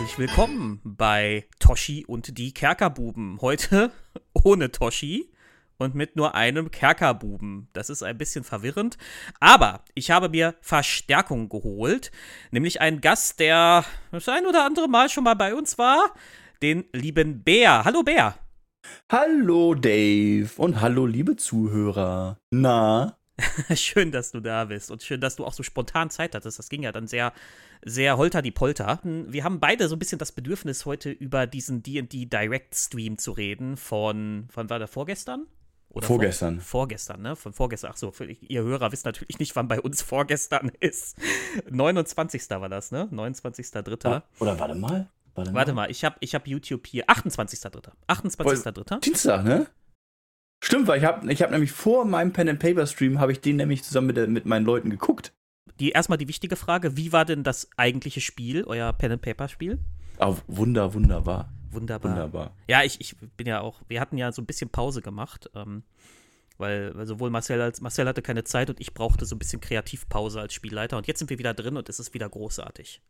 Herzlich willkommen bei Toshi und die Kerkerbuben. Heute ohne Toshi und mit nur einem Kerkerbuben. Das ist ein bisschen verwirrend. Aber ich habe mir Verstärkung geholt. Nämlich einen Gast, der das ein oder andere Mal schon mal bei uns war. Den lieben Bär. Hallo Bär. Hallo Dave und hallo liebe Zuhörer. Na? schön, dass du da bist und schön, dass du auch so spontan Zeit hattest. Das ging ja dann sehr, sehr holter die Polter. Wir haben beide so ein bisschen das Bedürfnis, heute über diesen D&D Direct Stream zu reden von, von war der vorgestern? Oder vorgestern. Vor, vorgestern, ne? Von vorgestern. Ach so, ihr Hörer wisst natürlich nicht, wann bei uns vorgestern ist. 29. war das, ne? 29.3. Oder warte mal. Warte, warte mal. mal, ich habe ich hab YouTube hier. 28.3. 28.3. Dienstag, ne? Stimmt, weil ich habe ich hab nämlich vor meinem Pen and Paper Stream habe ich den nämlich zusammen mit, mit meinen Leuten geguckt. Die erstmal die wichtige Frage, wie war denn das eigentliche Spiel, euer Pen and Paper Spiel? Oh, wunder, wunderbar. Wunderbar. Wunderbar. Ja, ich, ich bin ja auch, wir hatten ja so ein bisschen Pause gemacht, ähm, weil, weil sowohl Marcel als Marcel hatte keine Zeit und ich brauchte so ein bisschen Kreativpause als Spielleiter und jetzt sind wir wieder drin und es ist wieder großartig.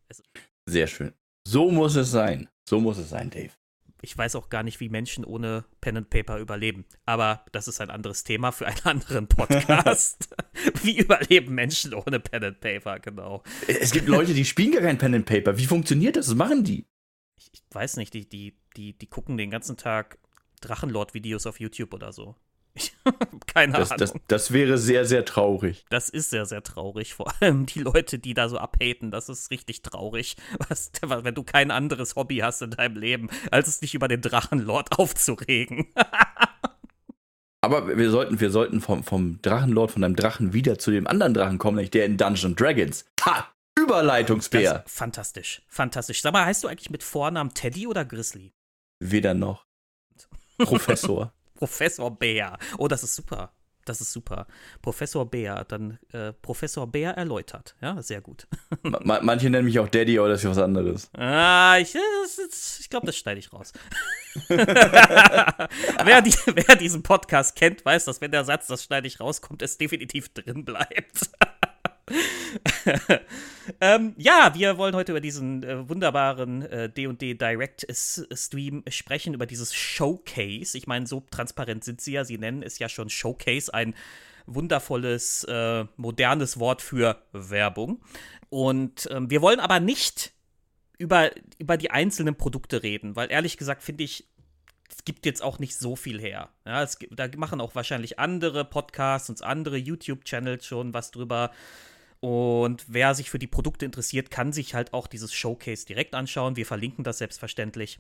Sehr schön. So muss es sein. So muss es sein, Dave ich weiß auch gar nicht, wie Menschen ohne Pen and Paper überleben. Aber das ist ein anderes Thema für einen anderen Podcast. wie überleben Menschen ohne Pen and Paper, genau. Es gibt Leute, die spielen gar kein Pen and Paper. Wie funktioniert das? Was machen die? Ich, ich weiß nicht, die, die, die, die gucken den ganzen Tag Drachenlord-Videos auf YouTube oder so. Keine das, Ahnung. Das, das, wäre sehr, sehr traurig. Das ist sehr, sehr traurig. Vor allem die Leute, die da so abhaten, das ist richtig traurig. Was, wenn du kein anderes Hobby hast in deinem Leben, als es dich über den Drachenlord aufzuregen. Aber wir sollten, wir sollten vom, vom Drachenlord, von deinem Drachen wieder zu dem anderen Drachen kommen, nämlich der in Dungeon Dragons. Ha! Überleitungsbär. fantastisch, fantastisch. Sag mal, heißt du eigentlich mit Vornamen Teddy oder Grizzly? Weder noch. Professor. Professor Bär. Oh, das ist super. Das ist super. Professor Bär, dann äh, Professor Bär erläutert. Ja, sehr gut. manche nennen mich auch Daddy, aber das ist was anderes. Ah, ich, ich glaube, das schneide ich raus. wer, die, wer diesen Podcast kennt, weiß, dass wenn der Satz, das schneide ich raus, kommt, es definitiv drin bleibt. ähm, ja, wir wollen heute über diesen äh, wunderbaren D&D äh, Direct Stream sprechen, über dieses Showcase. Ich meine, so transparent sind sie ja. Sie nennen es ja schon Showcase, ein wundervolles, äh, modernes Wort für Werbung. Und ähm, wir wollen aber nicht über, über die einzelnen Produkte reden, weil ehrlich gesagt finde ich, es gibt jetzt auch nicht so viel her. Ja, es da machen auch wahrscheinlich andere Podcasts und andere YouTube-Channels schon was drüber. Und wer sich für die Produkte interessiert, kann sich halt auch dieses Showcase direkt anschauen. Wir verlinken das selbstverständlich.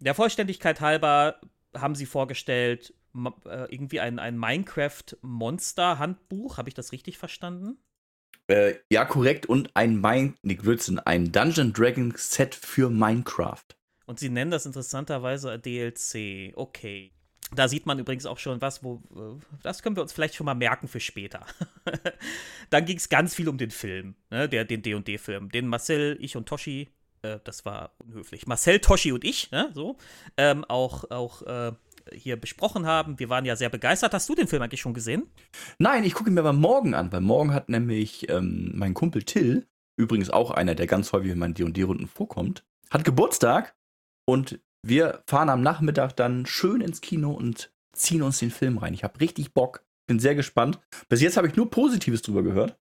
Der Vollständigkeit halber haben sie vorgestellt, äh, irgendwie ein, ein Minecraft-Monster-Handbuch. Habe ich das richtig verstanden? Äh, ja, korrekt. Und ein, Min Nick Wilson, ein Dungeon Dragon Set für Minecraft. Und sie nennen das interessanterweise DLC. Okay. Da sieht man übrigens auch schon was, wo das können wir uns vielleicht schon mal merken für später. Dann ging es ganz viel um den Film, ne, der, den D&D-Film, den Marcel, ich und Toshi, äh, das war unhöflich, Marcel, Toshi und ich, ne, so, ähm, auch, auch äh, hier besprochen haben. Wir waren ja sehr begeistert. Hast du den Film eigentlich schon gesehen? Nein, ich gucke ihn mir aber morgen an, weil morgen hat nämlich ähm, mein Kumpel Till, übrigens auch einer, der ganz häufig in meinen D&D-Runden vorkommt, hat Geburtstag und wir fahren am Nachmittag dann schön ins Kino und ziehen uns den Film rein. Ich habe richtig Bock. Bin sehr gespannt. Bis jetzt habe ich nur Positives drüber gehört.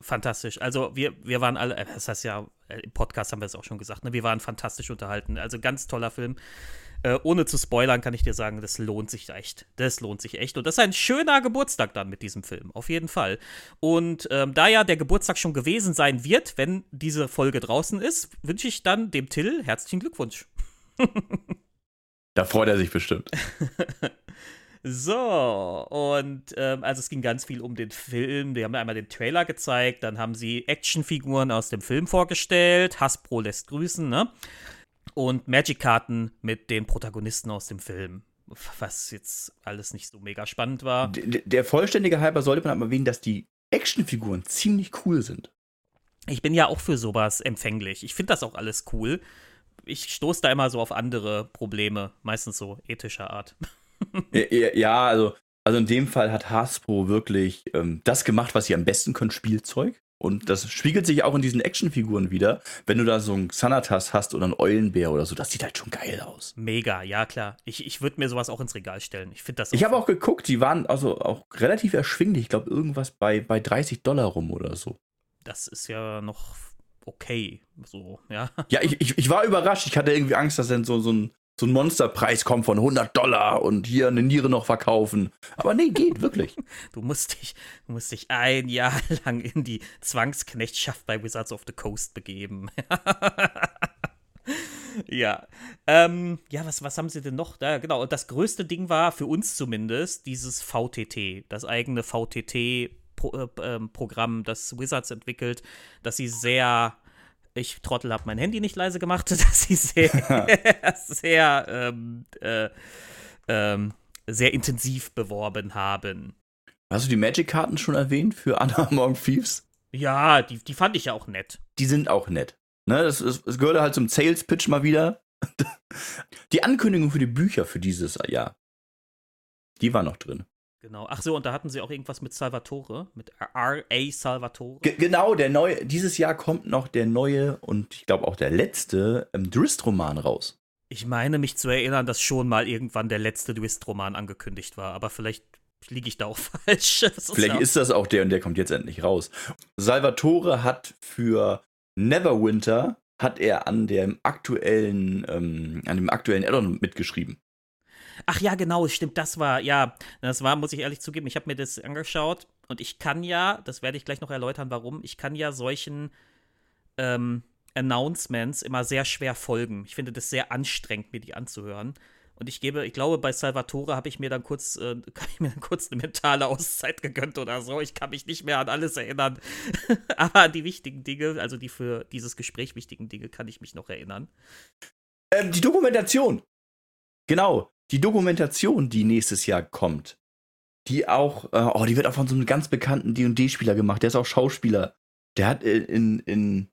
Fantastisch. Also wir, wir waren alle, äh, das heißt ja, äh, im Podcast haben wir es auch schon gesagt, ne? wir waren fantastisch unterhalten. Also ganz toller Film. Äh, ohne zu spoilern kann ich dir sagen, das lohnt sich echt. Das lohnt sich echt. Und das ist ein schöner Geburtstag dann mit diesem Film, auf jeden Fall. Und ähm, da ja der Geburtstag schon gewesen sein wird, wenn diese Folge draußen ist, wünsche ich dann dem Till herzlichen Glückwunsch da freut er sich bestimmt. So, und ähm, also es ging ganz viel um den Film. Die haben einmal den Trailer gezeigt, dann haben sie Actionfiguren aus dem Film vorgestellt. Hasbro lässt grüßen, ne? Und Magic-Karten mit den Protagonisten aus dem Film. Was jetzt alles nicht so mega spannend war. Der, der vollständige Halber sollte man aber erwähnen, dass die Actionfiguren ziemlich cool sind. Ich bin ja auch für sowas empfänglich. Ich finde das auch alles cool ich stoße da immer so auf andere Probleme, meistens so ethischer Art. ja, also, also in dem Fall hat Hasbro wirklich ähm, das gemacht, was sie am besten können, Spielzeug. Und das spiegelt sich auch in diesen Actionfiguren wieder. Wenn du da so einen Xanatas hast oder einen Eulenbär oder so, das sieht halt schon geil aus. Mega, ja klar. Ich, ich würde mir sowas auch ins Regal stellen. Ich finde das. Ich habe auch geguckt, die waren also auch relativ erschwinglich. Ich glaube, irgendwas bei, bei 30 Dollar rum oder so. Das ist ja noch okay. So, ja. Ja, ich, ich, ich war überrascht. Ich hatte irgendwie Angst, dass dann so, so ein so ein Monsterpreis kommt von 100 Dollar und hier eine Niere noch verkaufen. Aber nee, geht wirklich. Du musst dich, du musst dich ein Jahr lang in die Zwangsknechtschaft bei Wizards of the Coast begeben. ja. Ähm, ja, was, was haben sie denn noch? Da, genau. Und das größte Ding war für uns zumindest dieses VTT, das eigene VTT-Programm, äh, das Wizards entwickelt, das sie sehr ich Trottel habe mein Handy nicht leise gemacht, dass sie sehr, sehr, ähm, äh, ähm, sehr intensiv beworben haben. Hast du die Magic-Karten schon erwähnt für Anna Morgen Thieves? Ja, die, die fand ich ja auch nett. Die sind auch nett. Ne, das, das, das gehört halt zum Sales-Pitch mal wieder. die Ankündigung für die Bücher für dieses Jahr, die war noch drin. Genau. Ach so, und da hatten sie auch irgendwas mit Salvatore, mit R.A. Salvatore. G genau, der neue, dieses Jahr kommt noch der neue und ich glaube auch der letzte ähm, Drist-Roman raus. Ich meine mich zu erinnern, dass schon mal irgendwann der letzte Drist-Roman angekündigt war, aber vielleicht liege ich da auch falsch. Ist vielleicht ja ist das auch der und der kommt jetzt endlich raus. Salvatore hat für Neverwinter hat er an dem aktuellen, ähm, an dem aktuellen Addon mitgeschrieben. Ach ja, genau, stimmt, das war, ja, das war, muss ich ehrlich zugeben, ich habe mir das angeschaut und ich kann ja, das werde ich gleich noch erläutern, warum, ich kann ja solchen ähm, Announcements immer sehr schwer folgen. Ich finde das sehr anstrengend, mir die anzuhören. Und ich gebe, ich glaube, bei Salvatore habe ich mir dann kurz, äh, ich mir dann kurz eine mentale Auszeit gegönnt oder so. Ich kann mich nicht mehr an alles erinnern. Aber an die wichtigen Dinge, also die für dieses Gespräch wichtigen Dinge, kann ich mich noch erinnern. Ähm, die Dokumentation. Genau die Dokumentation, die nächstes Jahr kommt, die auch, äh, oh, die wird auch von so einem ganz bekannten D&D-Spieler gemacht. Der ist auch Schauspieler. Der hat in, in,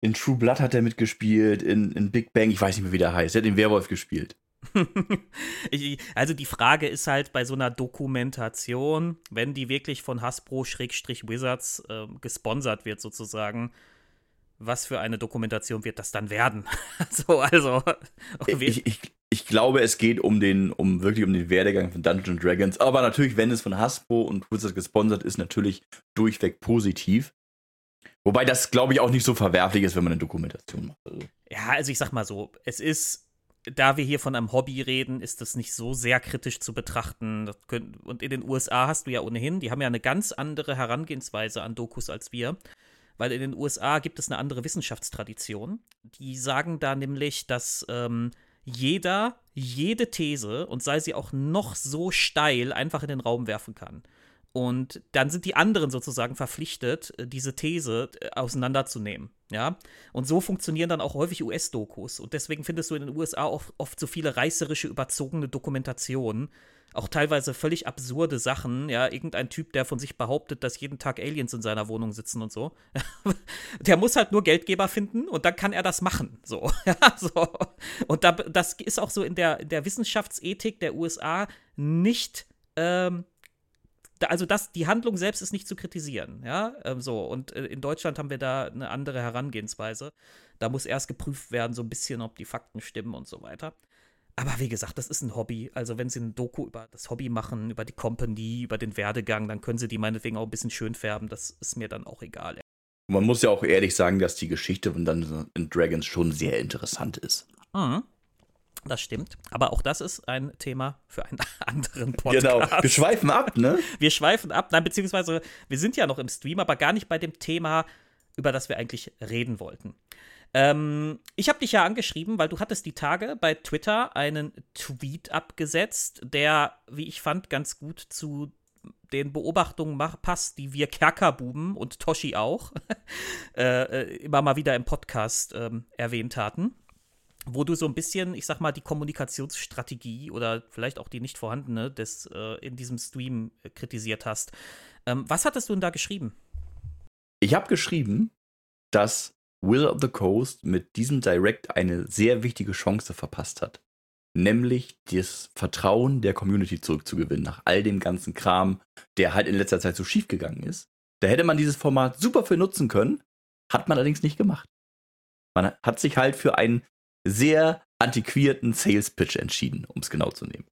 in True Blood hat er mitgespielt, in, in Big Bang, ich weiß nicht mehr, wie der heißt. Der hat den Werwolf gespielt. also die Frage ist halt bei so einer Dokumentation, wenn die wirklich von Hasbro-Wizards äh, gesponsert wird sozusagen, was für eine Dokumentation wird das dann werden? so, also. Ich, ich, ich glaube, es geht um den, um wirklich um den Werdegang von Dungeons Dragons. Aber natürlich, wenn es von Hasbro und Wizards gesponsert ist, natürlich durchweg positiv. Wobei das, glaube ich, auch nicht so verwerflich ist, wenn man eine Dokumentation macht. Also. Ja, also ich sag mal so, es ist, da wir hier von einem Hobby reden, ist das nicht so sehr kritisch zu betrachten. Und in den USA hast du ja ohnehin, die haben ja eine ganz andere Herangehensweise an Dokus als wir. Weil in den USA gibt es eine andere Wissenschaftstradition. Die sagen da nämlich, dass ähm, jeder jede These und sei sie auch noch so steil einfach in den Raum werfen kann. Und dann sind die anderen sozusagen verpflichtet, äh, diese These äh, auseinanderzunehmen. Ja? Und so funktionieren dann auch häufig US-Dokus. Und deswegen findest du in den USA oft, oft so viele reißerische, überzogene Dokumentationen, auch teilweise völlig absurde Sachen, ja, irgendein Typ, der von sich behauptet, dass jeden Tag Aliens in seiner Wohnung sitzen und so. der muss halt nur Geldgeber finden und dann kann er das machen, so. so. Und da, das ist auch so in der, in der Wissenschaftsethik der USA nicht ähm, also das, die Handlung selbst ist nicht zu kritisieren, ja, ähm, so. Und äh, in Deutschland haben wir da eine andere Herangehensweise. Da muss erst geprüft werden, so ein bisschen, ob die Fakten stimmen und so weiter. Aber wie gesagt, das ist ein Hobby. Also, wenn sie ein Doku über das Hobby machen, über die Company, über den Werdegang, dann können sie die meinetwegen auch ein bisschen schön färben. Das ist mir dann auch egal. Man muss ja auch ehrlich sagen, dass die Geschichte von Dungeons Dragons schon sehr interessant ist. Mhm. Das stimmt. Aber auch das ist ein Thema für einen anderen Podcast. Genau. Wir schweifen ab, ne? Wir schweifen ab. Nein, beziehungsweise wir sind ja noch im Stream, aber gar nicht bei dem Thema, über das wir eigentlich reden wollten. Ähm, ich habe dich ja angeschrieben, weil du hattest die Tage bei Twitter einen Tweet abgesetzt, der, wie ich fand, ganz gut zu den Beobachtungen passt, die wir Kerkerbuben und Toshi auch äh, äh, immer mal wieder im Podcast ähm, erwähnt hatten. Wo du so ein bisschen, ich sag mal, die Kommunikationsstrategie oder vielleicht auch die nicht vorhandene des äh, in diesem Stream äh, kritisiert hast. Ähm, was hattest du denn da geschrieben? Ich habe geschrieben, dass Will of the Coast mit diesem Direct eine sehr wichtige Chance verpasst hat. Nämlich das Vertrauen der Community zurückzugewinnen, nach all dem ganzen Kram, der halt in letzter Zeit so schief gegangen ist. Da hätte man dieses Format super für nutzen können, hat man allerdings nicht gemacht. Man hat sich halt für einen sehr antiquierten Sales Pitch entschieden, um es genau zu nehmen.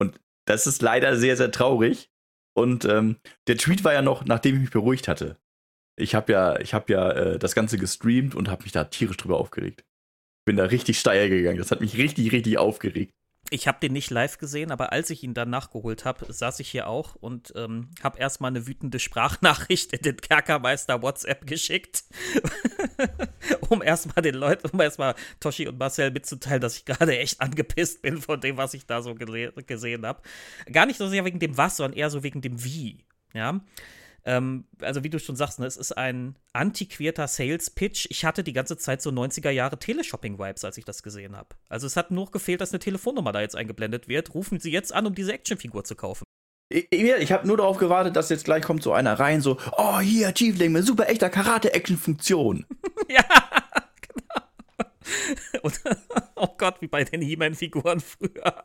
Und das ist leider sehr, sehr traurig. Und ähm, der Tweet war ja noch, nachdem ich mich beruhigt hatte. Ich habe ja, ich habe ja äh, das Ganze gestreamt und habe mich da tierisch drüber aufgeregt. Bin da richtig steil gegangen. Das hat mich richtig, richtig aufgeregt. Ich habe den nicht live gesehen, aber als ich ihn dann nachgeholt habe, saß ich hier auch und ähm, habe erstmal eine wütende Sprachnachricht in den Kerkermeister WhatsApp geschickt, um erstmal den Leuten, um erstmal Toshi und Marcel mitzuteilen, dass ich gerade echt angepisst bin von dem, was ich da so gesehen habe. Gar nicht so sehr wegen dem Was, sondern eher so wegen dem Wie. Ja. Ähm, also wie du schon sagst, ne, es ist ein antiquierter Sales-Pitch. Ich hatte die ganze Zeit so 90er Jahre Teleshopping-Vibes, als ich das gesehen habe. Also es hat nur gefehlt, dass eine Telefonnummer da jetzt eingeblendet wird. Rufen Sie jetzt an, um diese Actionfigur zu kaufen. Ich, ich habe nur darauf gewartet, dass jetzt gleich kommt so einer rein, so, oh, hier, Tiefling mit super echter Karate-Action-Funktion. ja, genau. Und, oh Gott, wie bei den He-Man-Figuren früher.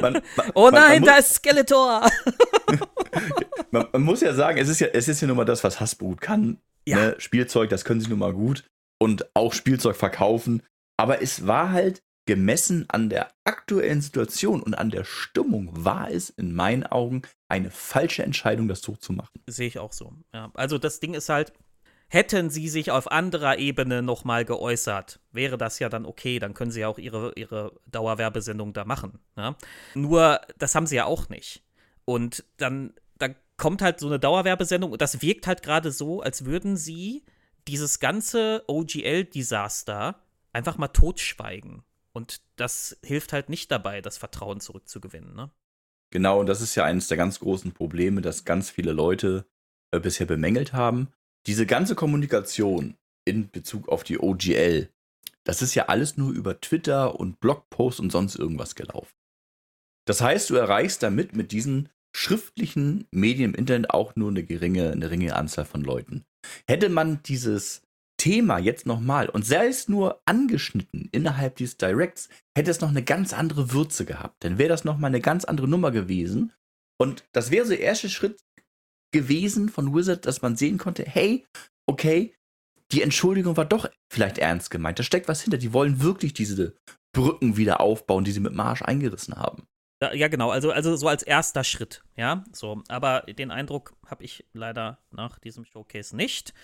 Man, man, oh nein, man, da ist Skeletor! man, muss ja sagen, es ist ja, es ist ja nun mal das, was Hasbro kann. Ja. Ne? Spielzeug, das können sie nun mal gut. Und auch Spielzeug verkaufen. Aber es war halt gemessen an der aktuellen Situation und an der Stimmung, war es in meinen Augen eine falsche Entscheidung, das so zu machen. Sehe ich auch so. Ja. Also das Ding ist halt, Hätten sie sich auf anderer Ebene nochmal geäußert, wäre das ja dann okay, dann können sie ja auch ihre, ihre Dauerwerbesendung da machen. Ja? Nur, das haben sie ja auch nicht. Und dann kommt halt so eine Dauerwerbesendung und das wirkt halt gerade so, als würden sie dieses ganze OGL-Desaster einfach mal totschweigen. Und das hilft halt nicht dabei, das Vertrauen zurückzugewinnen, ne? Genau, und das ist ja eines der ganz großen Probleme, dass ganz viele Leute äh, bisher bemängelt haben, diese ganze Kommunikation in Bezug auf die OGL, das ist ja alles nur über Twitter und Blogposts und sonst irgendwas gelaufen. Das heißt, du erreichst damit mit diesen schriftlichen Medien im Internet auch nur eine geringe, eine geringe Anzahl von Leuten. Hätte man dieses Thema jetzt nochmal und sei es nur angeschnitten innerhalb dieses Directs, hätte es noch eine ganz andere Würze gehabt. Dann wäre das nochmal eine ganz andere Nummer gewesen. Und das wäre so der erste Schritt gewesen von Wizard, dass man sehen konnte, hey, okay, die Entschuldigung war doch vielleicht ernst gemeint. Da steckt was hinter. Die wollen wirklich diese Brücken wieder aufbauen, die sie mit Marsch eingerissen haben. Ja, genau, also, also so als erster Schritt, ja. So, aber den Eindruck habe ich leider nach diesem Showcase nicht.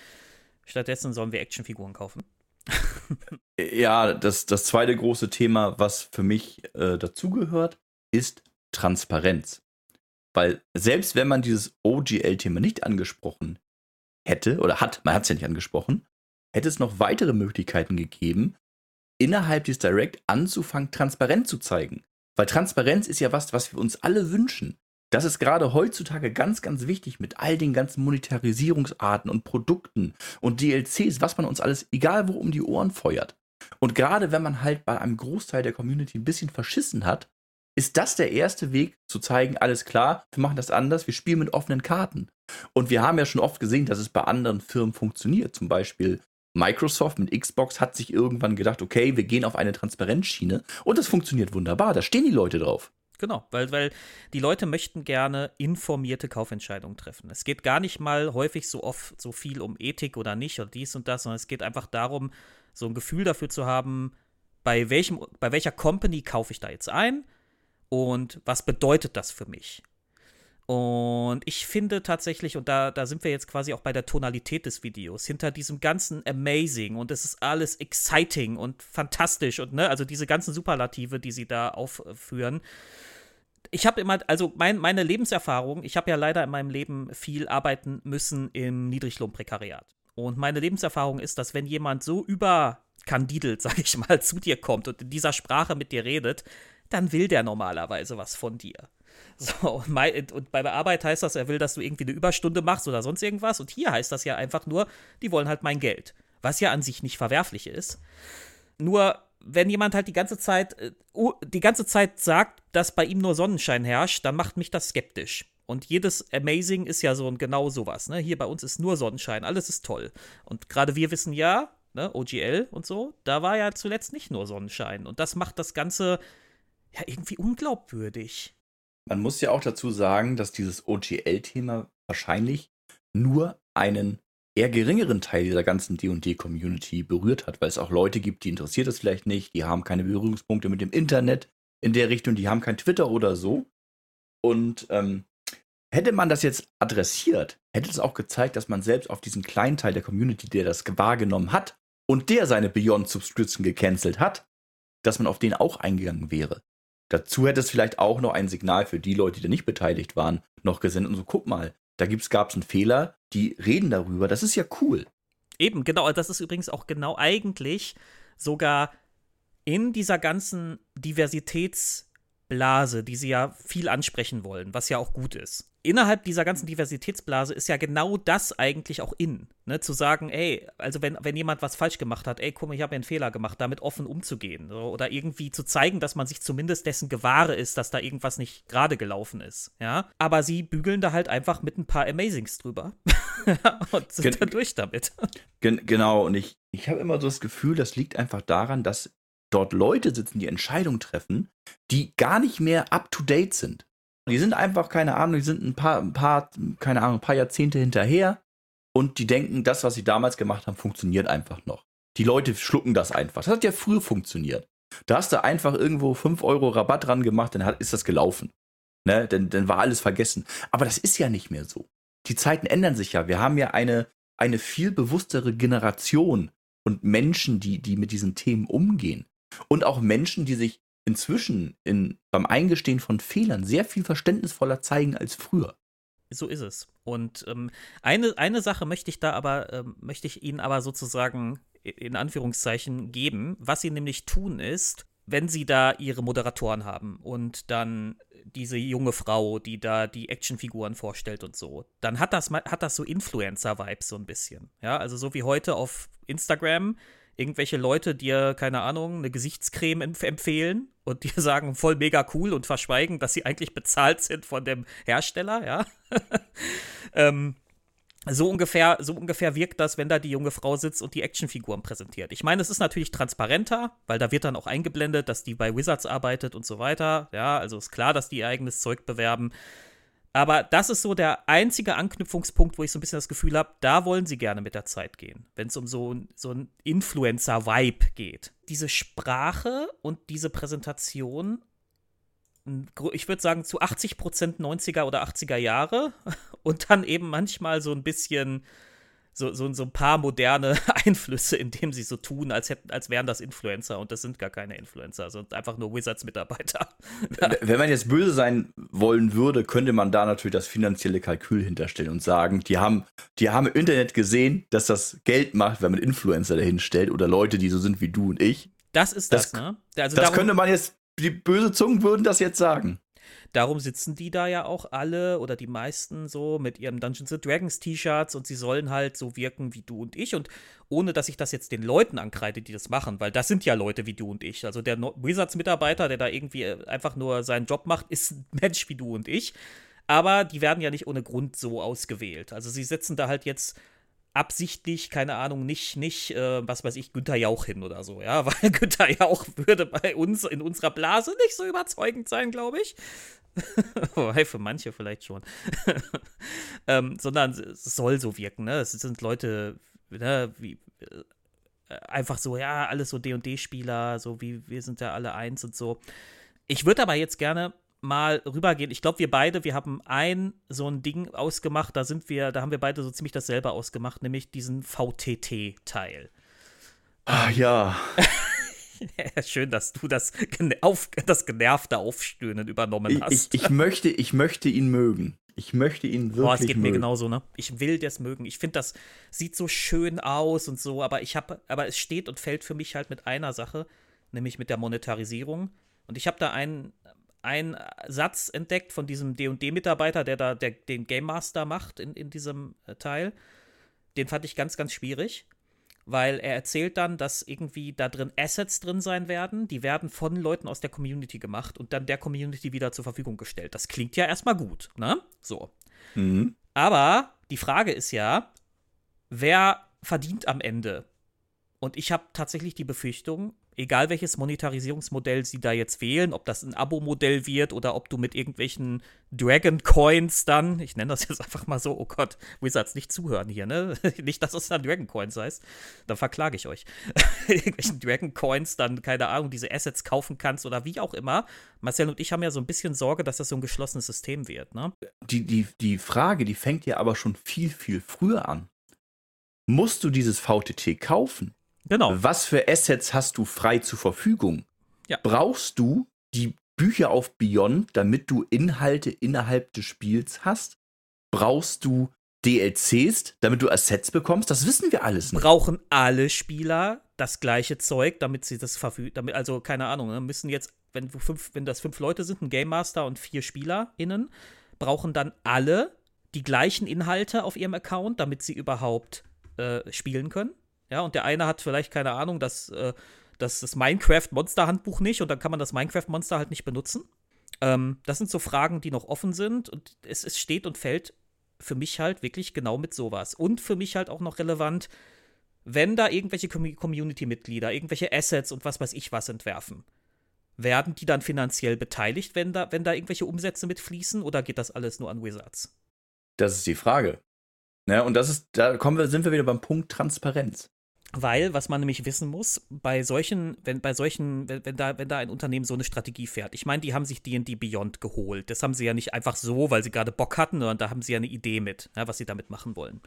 Stattdessen sollen wir Actionfiguren kaufen. ja, das, das zweite große Thema, was für mich äh, dazugehört, ist Transparenz. Weil selbst wenn man dieses OGL-Thema nicht angesprochen hätte, oder hat, man hat es ja nicht angesprochen, hätte es noch weitere Möglichkeiten gegeben, innerhalb des Direct anzufangen, transparent zu zeigen. Weil Transparenz ist ja was, was wir uns alle wünschen. Das ist gerade heutzutage ganz, ganz wichtig mit all den ganzen Monetarisierungsarten und Produkten und DLCs, was man uns alles, egal wo, um die Ohren feuert. Und gerade wenn man halt bei einem Großteil der Community ein bisschen verschissen hat, ist das der erste Weg zu zeigen, alles klar, wir machen das anders, wir spielen mit offenen Karten. Und wir haben ja schon oft gesehen, dass es bei anderen Firmen funktioniert. Zum Beispiel Microsoft mit Xbox hat sich irgendwann gedacht, okay, wir gehen auf eine Transparenzschiene und das funktioniert wunderbar, da stehen die Leute drauf. Genau, weil, weil die Leute möchten gerne informierte Kaufentscheidungen treffen. Es geht gar nicht mal häufig so oft so viel um Ethik oder nicht oder dies und das, sondern es geht einfach darum, so ein Gefühl dafür zu haben, bei welchem, bei welcher Company kaufe ich da jetzt ein und was bedeutet das für mich? Und ich finde tatsächlich, und da, da sind wir jetzt quasi auch bei der Tonalität des Videos, hinter diesem ganzen Amazing und es ist alles exciting und fantastisch und ne, also diese ganzen Superlative, die sie da aufführen. Ich habe immer, also mein, meine Lebenserfahrung, ich habe ja leider in meinem Leben viel arbeiten müssen im Niedriglohnprekariat. Und meine Lebenserfahrung ist, dass wenn jemand so überkandidelt, sag ich mal, zu dir kommt und in dieser Sprache mit dir redet, dann will der normalerweise was von dir. So, und, bei der Arbeit heißt das, er will, dass du irgendwie eine Überstunde machst oder sonst irgendwas. Und hier heißt das ja einfach nur, die wollen halt mein Geld. Was ja an sich nicht verwerflich ist. Nur, wenn jemand halt die ganze Zeit, äh, die ganze Zeit sagt, dass bei ihm nur Sonnenschein herrscht, dann macht mich das skeptisch. Und jedes Amazing ist ja so ein genau sowas. Ne? Hier bei uns ist nur Sonnenschein, alles ist toll. Und gerade wir wissen ja, ne, OGL und so, da war ja zuletzt nicht nur Sonnenschein. Und das macht das Ganze ja irgendwie unglaubwürdig. Man muss ja auch dazu sagen, dass dieses OGL-Thema wahrscheinlich nur einen eher geringeren Teil dieser ganzen D&D-Community berührt hat, weil es auch Leute gibt, die interessiert es vielleicht nicht, die haben keine Berührungspunkte mit dem Internet in der Richtung, die haben kein Twitter oder so. Und ähm, hätte man das jetzt adressiert, hätte es auch gezeigt, dass man selbst auf diesen kleinen Teil der Community, der das wahrgenommen hat und der seine Beyond Subscription gecancelt hat, dass man auf den auch eingegangen wäre. Dazu hätte es vielleicht auch noch ein Signal für die Leute, die da nicht beteiligt waren, noch gesendet und so, guck mal, da gab es einen Fehler, die reden darüber, das ist ja cool. Eben, genau, das ist übrigens auch genau eigentlich sogar in dieser ganzen Diversitätsblase, die sie ja viel ansprechen wollen, was ja auch gut ist innerhalb dieser ganzen Diversitätsblase ist ja genau das eigentlich auch in. Ne? Zu sagen, ey, also wenn, wenn jemand was falsch gemacht hat, ey, guck mal, ich habe einen Fehler gemacht, damit offen umzugehen. Oder irgendwie zu zeigen, dass man sich zumindest dessen gewahre ist, dass da irgendwas nicht gerade gelaufen ist. Ja. Aber sie bügeln da halt einfach mit ein paar Amazings drüber. und sind Gen da durch damit. Gen genau, und ich, ich habe immer so das Gefühl, das liegt einfach daran, dass dort Leute sitzen, die Entscheidungen treffen, die gar nicht mehr up to date sind. Die sind einfach, keine Ahnung, die sind ein paar, ein paar, keine Ahnung, ein paar Jahrzehnte hinterher und die denken, das, was sie damals gemacht haben, funktioniert einfach noch. Die Leute schlucken das einfach. Das hat ja früher funktioniert. Da hast du einfach irgendwo 5 Euro Rabatt dran gemacht, dann hat, ist das gelaufen. Ne? Dann, dann war alles vergessen. Aber das ist ja nicht mehr so. Die Zeiten ändern sich ja. Wir haben ja eine, eine viel bewusstere Generation und Menschen, die, die mit diesen Themen umgehen. Und auch Menschen, die sich inzwischen in, beim Eingestehen von Fehlern sehr viel verständnisvoller zeigen als früher. So ist es. Und ähm, eine, eine Sache möchte ich da aber, ähm, möchte ich Ihnen aber sozusagen in Anführungszeichen geben. Was Sie nämlich tun ist, wenn Sie da Ihre Moderatoren haben und dann diese junge Frau, die da die Actionfiguren vorstellt und so, dann hat das, hat das so Influencer-Vibes so ein bisschen. Ja, also so wie heute auf Instagram irgendwelche Leute dir, keine Ahnung, eine Gesichtscreme empfehlen und dir sagen, voll mega cool und verschweigen, dass sie eigentlich bezahlt sind von dem Hersteller, ja. ähm, so ungefähr, so ungefähr wirkt das, wenn da die junge Frau sitzt und die Actionfiguren präsentiert. Ich meine, es ist natürlich transparenter, weil da wird dann auch eingeblendet, dass die bei Wizards arbeitet und so weiter. Ja, also ist klar, dass die ihr eigenes Zeug bewerben. Aber das ist so der einzige Anknüpfungspunkt, wo ich so ein bisschen das Gefühl habe, da wollen sie gerne mit der Zeit gehen, wenn es um so, so ein Influencer-Vibe geht. Diese Sprache und diese Präsentation, ich würde sagen zu 80 Prozent 90er oder 80er Jahre und dann eben manchmal so ein bisschen so, so, so ein paar moderne Einflüsse, indem sie so tun, als, hätten, als wären das Influencer und das sind gar keine Influencer, sondern einfach nur Wizards-Mitarbeiter. Wenn man jetzt böse sein wollen würde, könnte man da natürlich das finanzielle Kalkül hinterstellen und sagen, die haben, die haben im Internet gesehen, dass das Geld macht, wenn man Influencer dahin stellt oder Leute, die so sind wie du und ich. Das ist das, das ne? Also das könnte man jetzt, die böse Zungen würden das jetzt sagen. Darum sitzen die da ja auch alle oder die meisten so mit ihren Dungeons and Dragons T-Shirts und sie sollen halt so wirken wie du und ich und ohne dass ich das jetzt den Leuten ankreide, die das machen, weil das sind ja Leute wie du und ich. Also der Wizards Mitarbeiter, der da irgendwie äh, einfach nur seinen Job macht, ist ein Mensch wie du und ich. Aber die werden ja nicht ohne Grund so ausgewählt. Also sie setzen da halt jetzt absichtlich, keine Ahnung, nicht, nicht, äh, was weiß ich, Günther Jauch hin oder so, ja, weil Günther Jauch würde bei uns in unserer Blase nicht so überzeugend sein, glaube ich. Wobei für manche vielleicht schon. ähm, sondern es soll so wirken, ne? Es sind Leute, ne, wie äh, einfach so, ja, alles so D&D-Spieler, so wie wir sind ja alle eins und so. Ich würde aber jetzt gerne mal rübergehen. Ich glaube, wir beide, wir haben ein so ein Ding ausgemacht, da sind wir, da haben wir beide so ziemlich dasselbe ausgemacht, nämlich diesen VTT-Teil. Ah, ja. Schön, dass du das, auf, das genervte Aufstöhnen übernommen hast. Ich, ich, ich, möchte, ich möchte ihn mögen. Ich möchte ihn wirklich. Boah, es geht mögen. mir genauso, ne? Ich will das mögen. Ich finde, das sieht so schön aus und so, aber ich habe, aber es steht und fällt für mich halt mit einer Sache, nämlich mit der Monetarisierung. Und ich habe da einen, einen Satz entdeckt von diesem D&D-Mitarbeiter, der da der, den Game Master macht in, in diesem äh, Teil. Den fand ich ganz, ganz schwierig weil er erzählt dann, dass irgendwie da drin Assets drin sein werden, die werden von Leuten aus der Community gemacht und dann der Community wieder zur Verfügung gestellt. Das klingt ja erstmal gut, ne? So. Mhm. Aber die Frage ist ja, wer verdient am Ende? Und ich habe tatsächlich die Befürchtung, egal welches Monetarisierungsmodell sie da jetzt wählen, ob das ein Abo-Modell wird oder ob du mit irgendwelchen Dragon Coins dann, ich nenne das jetzt einfach mal so, oh Gott, Wizards nicht zuhören hier, ne? nicht, dass es dann Dragon Coins heißt, dann verklage ich euch. irgendwelchen Dragon Coins dann, keine Ahnung, diese Assets kaufen kannst oder wie auch immer. Marcel und ich haben ja so ein bisschen Sorge, dass das so ein geschlossenes System wird, ne? Die, die, die Frage, die fängt ja aber schon viel, viel früher an. Musst du dieses VTT kaufen? Genau. Was für Assets hast du frei zur Verfügung? Ja. Brauchst du die Bücher auf Beyond, damit du Inhalte innerhalb des Spiels hast? Brauchst du DLCs, damit du Assets bekommst? Das wissen wir alles nicht. Brauchen alle Spieler das gleiche Zeug, damit sie das verfügen? Damit, also, keine Ahnung, ne, müssen jetzt, wenn, fünf, wenn das fünf Leute sind, ein Game Master und vier SpielerInnen, brauchen dann alle die gleichen Inhalte auf ihrem Account, damit sie überhaupt äh, spielen können? Ja, und der eine hat vielleicht, keine Ahnung, das, äh, das, das Minecraft-Monster-Handbuch nicht und dann kann man das Minecraft-Monster halt nicht benutzen. Ähm, das sind so Fragen, die noch offen sind und es, es steht und fällt für mich halt wirklich genau mit sowas. Und für mich halt auch noch relevant, wenn da irgendwelche Community-Mitglieder irgendwelche Assets und was weiß ich was entwerfen, werden die dann finanziell beteiligt, wenn da, wenn da irgendwelche Umsätze mitfließen oder geht das alles nur an Wizards? Das ist die Frage. Ja, und das ist, da kommen wir, sind wir wieder beim Punkt Transparenz. Weil, was man nämlich wissen muss, bei solchen, wenn bei solchen, wenn, wenn, da, wenn da ein Unternehmen so eine Strategie fährt, ich meine, die haben sich D&D Beyond geholt. Das haben sie ja nicht einfach so, weil sie gerade Bock hatten, sondern da haben sie ja eine Idee mit, ja, was sie damit machen wollen.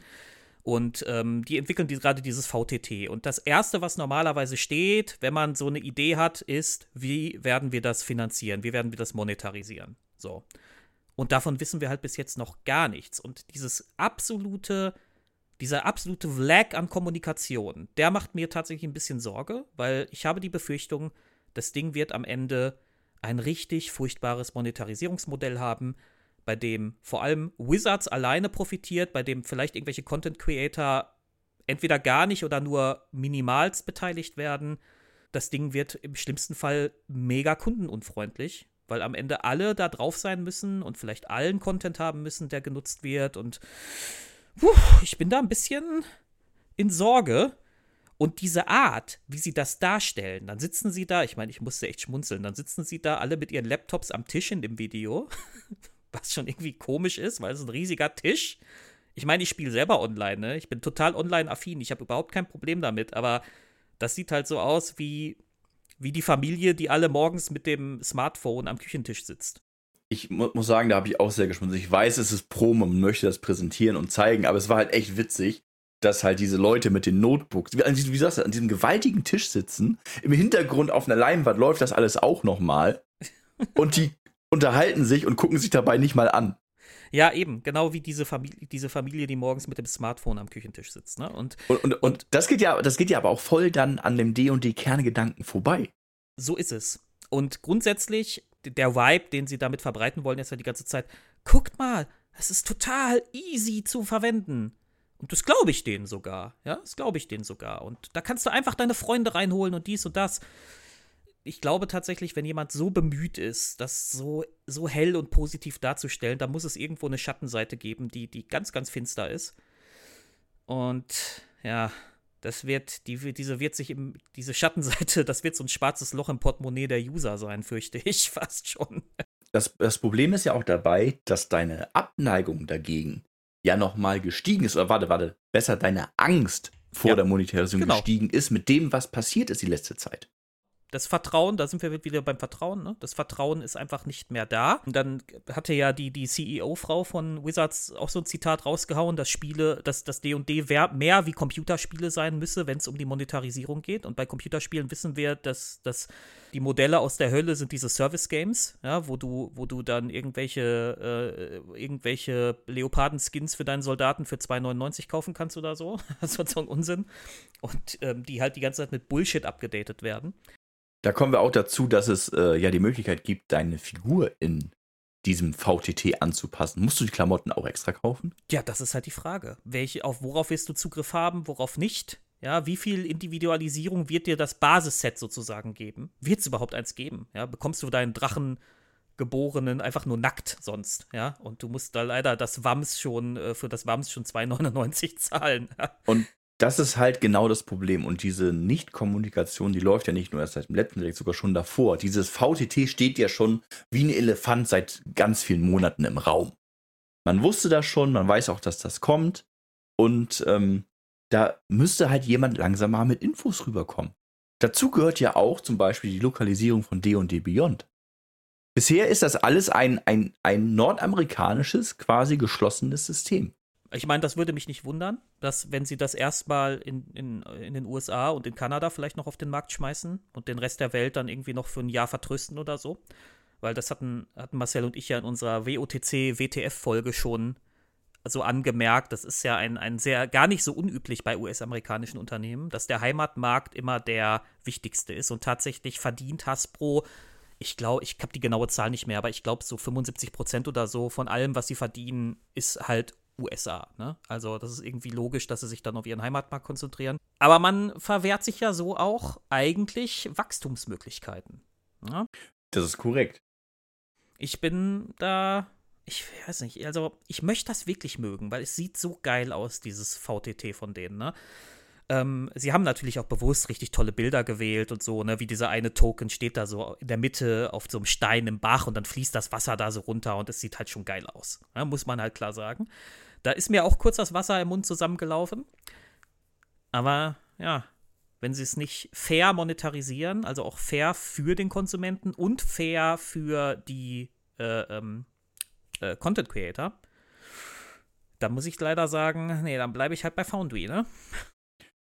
Und ähm, die entwickeln die, gerade dieses VTT. Und das Erste, was normalerweise steht, wenn man so eine Idee hat, ist, wie werden wir das finanzieren? Wie werden wir das monetarisieren? So. Und davon wissen wir halt bis jetzt noch gar nichts. Und dieses absolute dieser absolute Lag an Kommunikation, der macht mir tatsächlich ein bisschen Sorge, weil ich habe die Befürchtung, das Ding wird am Ende ein richtig furchtbares Monetarisierungsmodell haben, bei dem vor allem Wizards alleine profitiert, bei dem vielleicht irgendwelche Content Creator entweder gar nicht oder nur minimals beteiligt werden. Das Ding wird im schlimmsten Fall mega kundenunfreundlich, weil am Ende alle da drauf sein müssen und vielleicht allen Content haben müssen, der genutzt wird und puh, ich bin da ein bisschen in Sorge. Und diese Art, wie sie das darstellen, dann sitzen sie da, ich meine, ich musste echt schmunzeln, dann sitzen sie da alle mit ihren Laptops am Tisch in dem Video, was schon irgendwie komisch ist, weil es ein riesiger Tisch. Ich meine, ich spiele selber online, ne? Ich bin total online-affin, ich habe überhaupt kein Problem damit, aber das sieht halt so aus wie, wie die Familie, die alle morgens mit dem Smartphone am Küchentisch sitzt ich mu muss sagen, da habe ich auch sehr geschmunzelt. Ich weiß, es ist Promo, man möchte das präsentieren und zeigen, aber es war halt echt witzig, dass halt diese Leute mit den Notebooks, wie, wie sagst du, an diesem gewaltigen Tisch sitzen, im Hintergrund auf einer Leinwand läuft das alles auch nochmal und die unterhalten sich und gucken sich dabei nicht mal an. Ja, eben, genau wie diese Familie, diese Familie, die morgens mit dem Smartphone am Küchentisch sitzt. Ne? Und, und, und, und das geht ja, das geht ja aber auch voll dann an dem D&D-Kerngedanken vorbei. So ist es. Und grundsätzlich der Vibe, den sie damit verbreiten wollen, ist ja die ganze Zeit, guckt mal, es ist total easy zu verwenden. Und das glaube ich denen sogar. Ja, das glaube ich denen sogar. Und da kannst du einfach deine Freunde reinholen und dies und das. Ich glaube tatsächlich, wenn jemand so bemüht ist, das so, so hell und positiv darzustellen, da muss es irgendwo eine Schattenseite geben, die, die ganz, ganz finster ist. Und ja, das wird, die, diese wird sich im, diese Schattenseite, das wird so ein schwarzes Loch im Portemonnaie der User sein, fürchte ich fast schon. Das, das Problem ist ja auch dabei, dass deine Abneigung dagegen ja nochmal gestiegen ist. Oder warte, warte, besser deine Angst vor ja, der Monetarisierung genau. gestiegen ist mit dem, was passiert ist die letzte Zeit das Vertrauen, da sind wir wieder beim Vertrauen, ne? Das Vertrauen ist einfach nicht mehr da. Und dann hatte ja die, die CEO-Frau von Wizards auch so ein Zitat rausgehauen, dass Spiele, dass das D&D mehr wie Computerspiele sein müsse, wenn es um die Monetarisierung geht. Und bei Computerspielen wissen wir, dass, dass die Modelle aus der Hölle sind diese Service-Games, ja, wo du, wo du dann irgendwelche, äh, irgendwelche Leoparden-Skins für deinen Soldaten für 2,99 kaufen kannst oder so. Das ist so ein Unsinn. Und ähm, die halt die ganze Zeit mit Bullshit abgedatet werden. Da kommen wir auch dazu, dass es äh, ja die Möglichkeit gibt, deine Figur in diesem VTT anzupassen. Musst du die Klamotten auch extra kaufen? Ja, das ist halt die Frage. Welche, auf worauf wirst du Zugriff haben, worauf nicht? Ja, wie viel Individualisierung wird dir das Basisset sozusagen geben? Wird es überhaupt eins geben? Ja, bekommst du deinen Drachen geborenen einfach nur nackt sonst, ja? Und du musst da leider das Wams schon äh, für das Wams schon 2,99 zahlen. Und das ist halt genau das Problem. Und diese Nicht-Kommunikation, die läuft ja nicht nur erst seit dem letzten Direkt, sogar schon davor. Dieses VTT steht ja schon wie ein Elefant seit ganz vielen Monaten im Raum. Man wusste das schon, man weiß auch, dass das kommt. Und ähm, da müsste halt jemand langsam mal mit Infos rüberkommen. Dazu gehört ja auch zum Beispiel die Lokalisierung von D&D Beyond. Bisher ist das alles ein, ein, ein nordamerikanisches, quasi geschlossenes System. Ich meine, das würde mich nicht wundern, dass, wenn sie das erstmal in, in, in den USA und in Kanada vielleicht noch auf den Markt schmeißen und den Rest der Welt dann irgendwie noch für ein Jahr vertrösten oder so. Weil das hatten, hatten Marcel und ich ja in unserer WOTC-WTF-Folge schon so angemerkt. Das ist ja ein, ein sehr, gar nicht so unüblich bei US-amerikanischen Unternehmen, dass der Heimatmarkt immer der wichtigste ist. Und tatsächlich verdient Hasbro ich glaube, ich habe die genaue Zahl nicht mehr, aber ich glaube, so 75 Prozent oder so von allem, was sie verdienen, ist halt USA. Ne? Also das ist irgendwie logisch, dass sie sich dann auf ihren Heimatmarkt konzentrieren. Aber man verwehrt sich ja so auch eigentlich Wachstumsmöglichkeiten. Ne? Das ist korrekt. Ich bin da, ich weiß nicht, also ich möchte das wirklich mögen, weil es sieht so geil aus, dieses VTT von denen. Ne? Ähm, sie haben natürlich auch bewusst richtig tolle Bilder gewählt und so, ne, wie dieser eine Token steht da so in der Mitte auf so einem Stein im Bach und dann fließt das Wasser da so runter und es sieht halt schon geil aus. Ne, muss man halt klar sagen. Da ist mir auch kurz das Wasser im Mund zusammengelaufen. Aber ja, wenn sie es nicht fair monetarisieren, also auch fair für den Konsumenten und fair für die äh, ähm, äh, Content Creator, dann muss ich leider sagen, nee, dann bleibe ich halt bei Foundry, ne?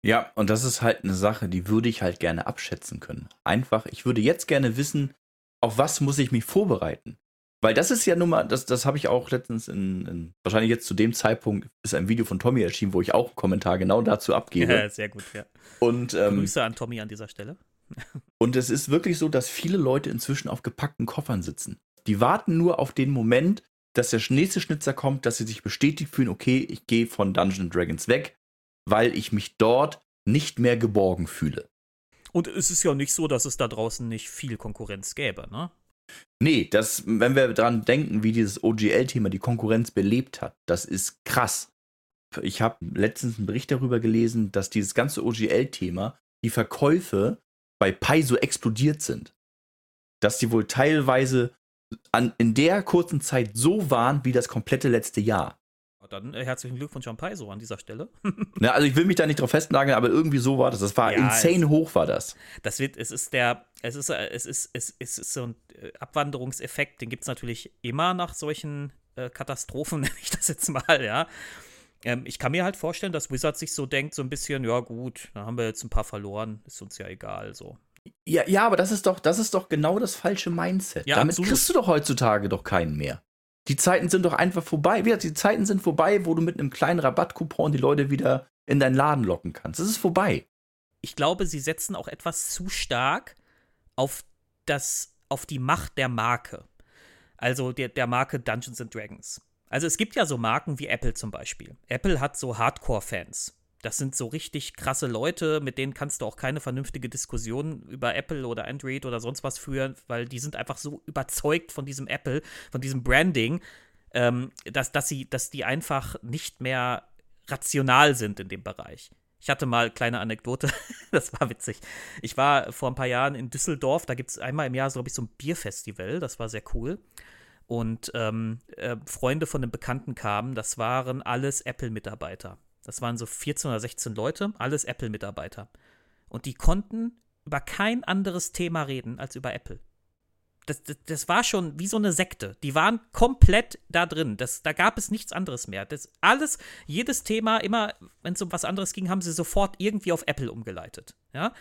Ja, und das ist halt eine Sache, die würde ich halt gerne abschätzen können. Einfach, ich würde jetzt gerne wissen, auf was muss ich mich vorbereiten? Weil das ist ja nun mal, das, das habe ich auch letztens in, in, wahrscheinlich jetzt zu dem Zeitpunkt ist ein Video von Tommy erschienen, wo ich auch einen Kommentar genau dazu abgebe. Ja, sehr gut, ja. Und, ähm, Grüße an Tommy an dieser Stelle. und es ist wirklich so, dass viele Leute inzwischen auf gepackten Koffern sitzen. Die warten nur auf den Moment, dass der nächste Schnitzer kommt, dass sie sich bestätigt fühlen, okay, ich gehe von Dungeons Dragons weg, weil ich mich dort nicht mehr geborgen fühle. Und es ist ja nicht so, dass es da draußen nicht viel Konkurrenz gäbe, ne? Nee, das, wenn wir daran denken, wie dieses OGL-Thema die Konkurrenz belebt hat, das ist krass. Ich habe letztens einen Bericht darüber gelesen, dass dieses ganze OGL-Thema, die Verkäufe bei Paizo explodiert sind. Dass die wohl teilweise an, in der kurzen Zeit so waren wie das komplette letzte Jahr. Dann äh, herzlichen Glückwunsch an Paizo an dieser Stelle. Na, also ich will mich da nicht drauf festnageln, aber irgendwie so war das. Das war ja, insane es, hoch, war das. Das wird, es ist der, es ist, äh, es ist, es, es ist so ein äh, Abwanderungseffekt, den gibt es natürlich immer nach solchen äh, Katastrophen, nenne ich das jetzt mal, ja. Ähm, ich kann mir halt vorstellen, dass Wizard sich so denkt, so ein bisschen, ja gut, da haben wir jetzt ein paar verloren, ist uns ja egal, so. Ja, ja, aber das ist doch, das ist doch genau das falsche Mindset. Ja, Damit absolut. kriegst du doch heutzutage doch keinen mehr. Die Zeiten sind doch einfach vorbei. Wie gesagt, die Zeiten sind vorbei, wo du mit einem kleinen Rabattcoupon die Leute wieder in deinen Laden locken kannst. Das ist vorbei. Ich glaube, sie setzen auch etwas zu stark auf das, auf die Macht der Marke. Also der, der Marke Dungeons and Dragons. Also es gibt ja so Marken wie Apple zum Beispiel. Apple hat so Hardcore-Fans. Das sind so richtig krasse Leute, mit denen kannst du auch keine vernünftige Diskussion über Apple oder Android oder sonst was führen, weil die sind einfach so überzeugt von diesem Apple, von diesem Branding, ähm, dass, dass, sie, dass die einfach nicht mehr rational sind in dem Bereich. Ich hatte mal kleine Anekdote, das war witzig. Ich war vor ein paar Jahren in Düsseldorf, da gibt es einmal im Jahr, glaube ich, so ein Bierfestival, das war sehr cool. Und ähm, äh, Freunde von einem Bekannten kamen, das waren alles Apple-Mitarbeiter. Das waren so 14 oder 16 Leute, alles Apple-Mitarbeiter. Und die konnten über kein anderes Thema reden als über Apple. Das, das, das, war schon wie so eine Sekte. Die waren komplett da drin. Das, da gab es nichts anderes mehr. Das alles, jedes Thema, immer, wenn es um was anderes ging, haben sie sofort irgendwie auf Apple umgeleitet. Ja.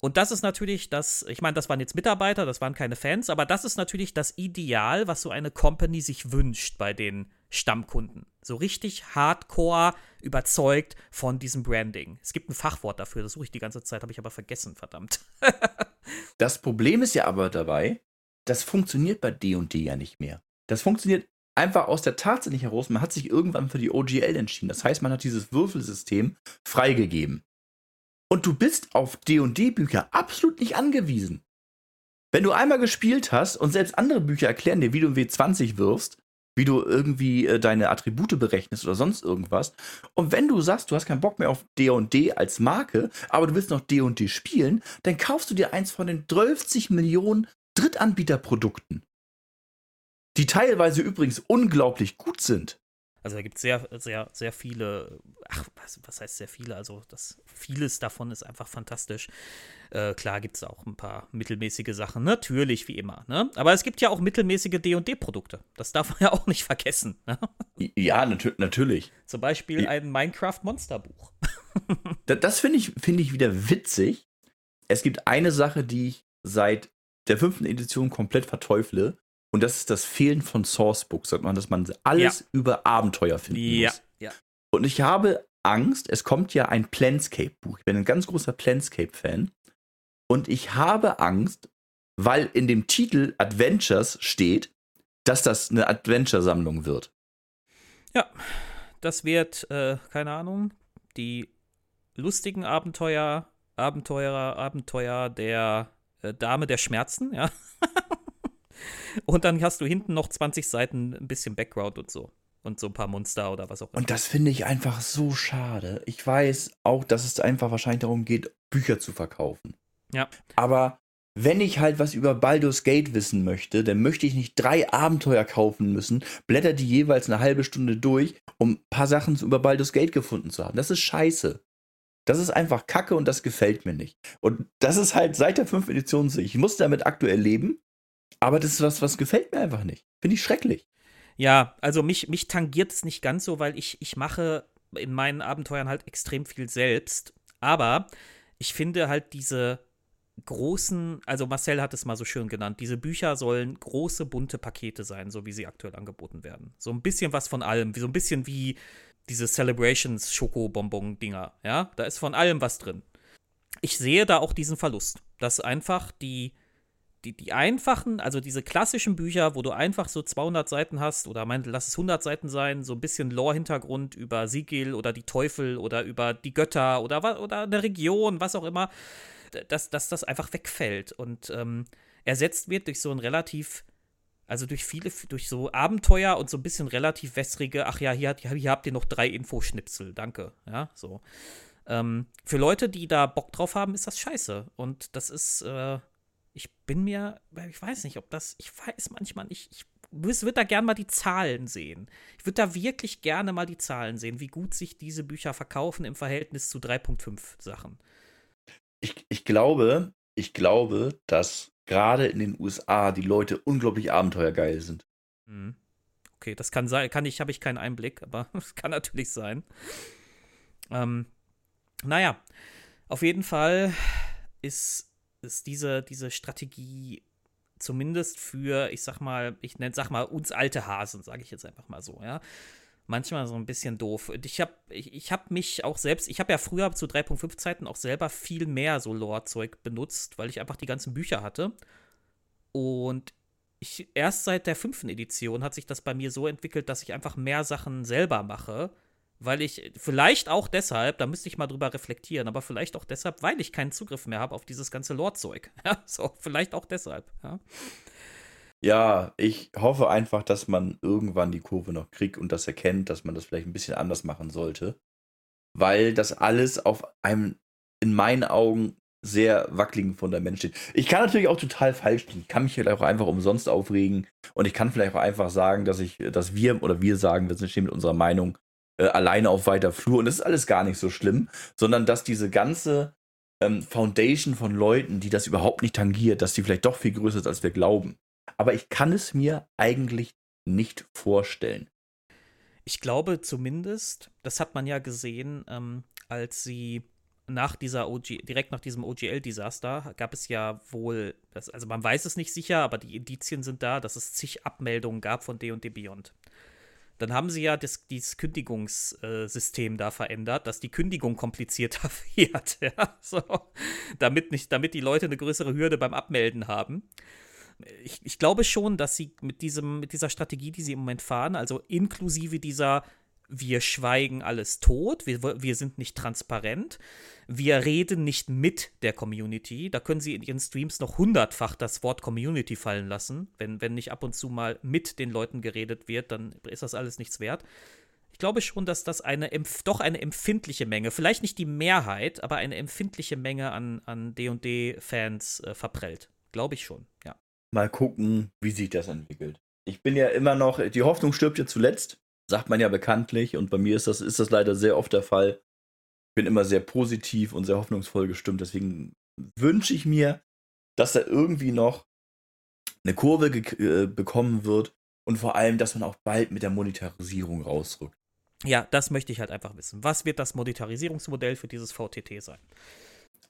Und das ist natürlich das, ich meine, das waren jetzt Mitarbeiter, das waren keine Fans, aber das ist natürlich das Ideal, was so eine Company sich wünscht bei den Stammkunden. So richtig hardcore überzeugt von diesem Branding. Es gibt ein Fachwort dafür, das suche ich die ganze Zeit, habe ich aber vergessen, verdammt. das Problem ist ja aber dabei, das funktioniert bei D&D ja nicht mehr. Das funktioniert einfach aus der Tatsache nicht heraus. Man hat sich irgendwann für die OGL entschieden. Das heißt, man hat dieses Würfelsystem freigegeben. Und du bist auf D&D-Bücher absolut nicht angewiesen. Wenn du einmal gespielt hast und selbst andere Bücher erklären dir, wie du ein W20 wirfst, wie du irgendwie äh, deine Attribute berechnest oder sonst irgendwas. Und wenn du sagst, du hast keinen Bock mehr auf D&D als Marke, aber du willst noch D&D spielen, dann kaufst du dir eins von den 12 Millionen Drittanbieterprodukten, die teilweise übrigens unglaublich gut sind. Also da gibt es sehr, sehr, sehr viele, ach, was, was, heißt sehr viele? Also das vieles davon ist einfach fantastisch. Äh, klar gibt es auch ein paar mittelmäßige Sachen, natürlich, wie immer. Ne? Aber es gibt ja auch mittelmäßige DD-Produkte. Das darf man ja auch nicht vergessen. Ne? Ja, nat natürlich. Zum Beispiel ein Minecraft-Monsterbuch. das, das finde ich, find ich wieder witzig. Es gibt eine Sache, die ich seit der fünften Edition komplett verteufle. Und das ist das Fehlen von Sourcebooks, sagt man, dass man alles ja. über Abenteuer finden ja. muss. Ja. Und ich habe Angst, es kommt ja ein Planscape-Buch. Ich bin ein ganz großer Planscape-Fan. Und ich habe Angst, weil in dem Titel Adventures steht, dass das eine Adventure-Sammlung wird. Ja, das wird, äh, keine Ahnung, die lustigen Abenteuer, Abenteurer, Abenteuer der äh, Dame der Schmerzen, ja. Und dann hast du hinten noch 20 Seiten ein bisschen Background und so. Und so ein paar Monster oder was auch immer. Und das finde ich einfach so schade. Ich weiß auch, dass es einfach wahrscheinlich darum geht, Bücher zu verkaufen. Ja. Aber wenn ich halt was über Baldur's Gate wissen möchte, dann möchte ich nicht drei Abenteuer kaufen müssen, blätter die jeweils eine halbe Stunde durch, um ein paar Sachen über Baldur's Gate gefunden zu haben. Das ist scheiße. Das ist einfach Kacke und das gefällt mir nicht. Und das ist halt seit der fünften Edition so. Ich muss damit aktuell leben, aber das ist was, was gefällt mir einfach nicht. Finde ich schrecklich. Ja, also mich, mich tangiert es nicht ganz so, weil ich, ich mache in meinen Abenteuern halt extrem viel selbst. Aber ich finde halt diese großen, also Marcel hat es mal so schön genannt, diese Bücher sollen große, bunte Pakete sein, so wie sie aktuell angeboten werden. So ein bisschen was von allem, so ein bisschen wie diese Celebrations Schokobonbon-Dinger, ja, da ist von allem was drin. Ich sehe da auch diesen Verlust, dass einfach die die, die einfachen, also diese klassischen Bücher, wo du einfach so 200 Seiten hast oder mein, lass es 100 Seiten sein, so ein bisschen Lore-Hintergrund über Sigil oder die Teufel oder über die Götter oder, oder eine Region, was auch immer, dass, dass das einfach wegfällt und ähm, ersetzt wird durch so ein relativ, also durch viele, durch so Abenteuer und so ein bisschen relativ wässrige, ach ja, hier, hier habt ihr noch drei Infoschnipsel, danke, ja, so. Ähm, für Leute, die da Bock drauf haben, ist das scheiße und das ist, äh, ich bin mir, ich weiß nicht, ob das, ich weiß manchmal nicht, ich würde da gerne mal die Zahlen sehen. Ich würde da wirklich gerne mal die Zahlen sehen, wie gut sich diese Bücher verkaufen im Verhältnis zu 3.5 Sachen. Ich, ich glaube, ich glaube, dass gerade in den USA die Leute unglaublich abenteuergeil sind. Mhm. Okay, das kann sein, kann ich, habe ich keinen Einblick, aber es kann natürlich sein. Ähm, naja, auf jeden Fall ist ist diese, diese Strategie zumindest für, ich sag mal, ich nenne sag mal, uns alte Hasen, sage ich jetzt einfach mal so, ja. Manchmal so ein bisschen doof. Und ich habe ich, ich hab mich auch selbst, ich habe ja früher zu 3.5 Zeiten auch selber viel mehr so Lore-Zeug benutzt, weil ich einfach die ganzen Bücher hatte. Und ich, erst seit der fünften Edition hat sich das bei mir so entwickelt, dass ich einfach mehr Sachen selber mache weil ich, vielleicht auch deshalb, da müsste ich mal drüber reflektieren, aber vielleicht auch deshalb, weil ich keinen Zugriff mehr habe auf dieses ganze Lore-Zeug. Ja, so, vielleicht auch deshalb, ja. Ja, ich hoffe einfach, dass man irgendwann die Kurve noch kriegt und das erkennt, dass man das vielleicht ein bisschen anders machen sollte. Weil das alles auf einem, in meinen Augen, sehr wackeligen Fundament steht. Ich kann natürlich auch total falsch liegen. Ich kann mich vielleicht auch einfach umsonst aufregen und ich kann vielleicht auch einfach sagen, dass ich, dass wir oder wir sagen, wir sind stehen mit unserer Meinung äh, alleine auf weiter Flur. Und das ist alles gar nicht so schlimm, sondern dass diese ganze ähm, Foundation von Leuten, die das überhaupt nicht tangiert, dass die vielleicht doch viel größer ist, als wir glauben. Aber ich kann es mir eigentlich nicht vorstellen. Ich glaube zumindest, das hat man ja gesehen, ähm, als sie nach dieser OG, direkt nach diesem OGL-Desaster gab es ja wohl, das, also man weiß es nicht sicher, aber die Indizien sind da, dass es zig Abmeldungen gab von D&D Beyond dann haben sie ja das, dieses Kündigungssystem da verändert, dass die Kündigung komplizierter wird, ja, so, damit, nicht, damit die Leute eine größere Hürde beim Abmelden haben. Ich, ich glaube schon, dass sie mit, diesem, mit dieser Strategie, die sie im Moment fahren, also inklusive dieser wir schweigen alles tot, wir, wir sind nicht transparent, wir reden nicht mit der Community. Da können sie in ihren Streams noch hundertfach das Wort Community fallen lassen. Wenn, wenn nicht ab und zu mal mit den Leuten geredet wird, dann ist das alles nichts wert. Ich glaube schon, dass das eine doch eine empfindliche Menge, vielleicht nicht die Mehrheit, aber eine empfindliche Menge an, an DD-Fans äh, verprellt. Glaube ich schon, ja. Mal gucken, wie sich das entwickelt. Ich bin ja immer noch, die Hoffnung stirbt ja zuletzt, sagt man ja bekanntlich, und bei mir ist das, ist das leider sehr oft der Fall. Ich bin immer sehr positiv und sehr hoffnungsvoll gestimmt, deswegen wünsche ich mir, dass da irgendwie noch eine Kurve äh, bekommen wird und vor allem, dass man auch bald mit der Monetarisierung rausrückt. Ja, das möchte ich halt einfach wissen. Was wird das Monetarisierungsmodell für dieses VTT sein?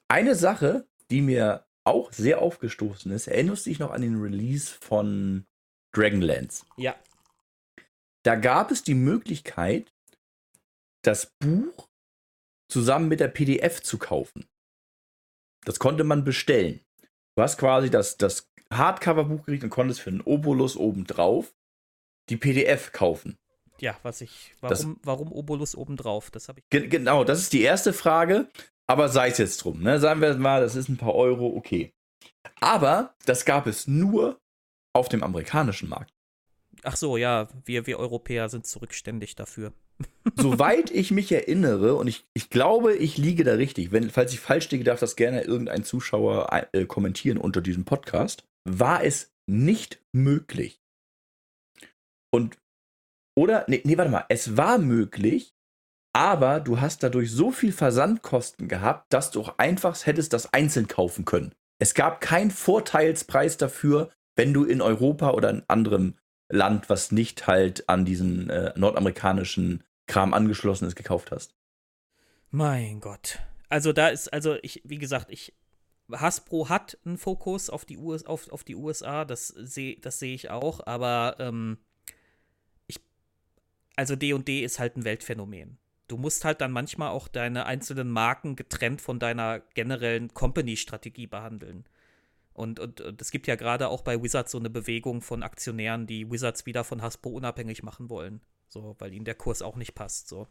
Eine Sache, die mir auch sehr aufgestoßen ist, erinnerst du dich noch an den Release von Dragonlance? Ja. Da gab es die Möglichkeit, das Buch zusammen mit der PDF zu kaufen. Das konnte man bestellen. Du hast quasi das, das Hardcover-Buch gekriegt und konntest für einen Obolus obendrauf die PDF kaufen. Ja, was ich. Warum, das, warum Obolus obendrauf? Das habe ich. Ge genau, das ist die erste Frage. Aber sei es jetzt drum, ne? Sagen wir mal, das ist ein paar Euro, okay. Aber das gab es nur auf dem amerikanischen Markt. Ach so, ja, wir, wir Europäer sind zurückständig dafür. Soweit ich mich erinnere, und ich, ich glaube, ich liege da richtig, wenn, falls ich falsch liege, darf das gerne irgendein Zuschauer äh, kommentieren unter diesem Podcast, war es nicht möglich. Und oder, nee, nee, warte mal, es war möglich, aber du hast dadurch so viel Versandkosten gehabt, dass du auch einfach hättest das einzeln kaufen können. Es gab keinen Vorteilspreis dafür, wenn du in Europa oder in anderem Land, was nicht halt an diesen äh, nordamerikanischen Kram angeschlossen ist, gekauft hast. Mein Gott. Also da ist, also ich, wie gesagt, ich, Hasbro hat einen Fokus auf die, US, auf, auf die USA, das sehe das seh ich auch, aber ähm, also D&D ist halt ein Weltphänomen. Du musst halt dann manchmal auch deine einzelnen Marken getrennt von deiner generellen Company-Strategie behandeln. Und, und, und, es gibt ja gerade auch bei Wizards so eine Bewegung von Aktionären, die Wizards wieder von Hasbro unabhängig machen wollen. So, weil ihnen der Kurs auch nicht passt. So.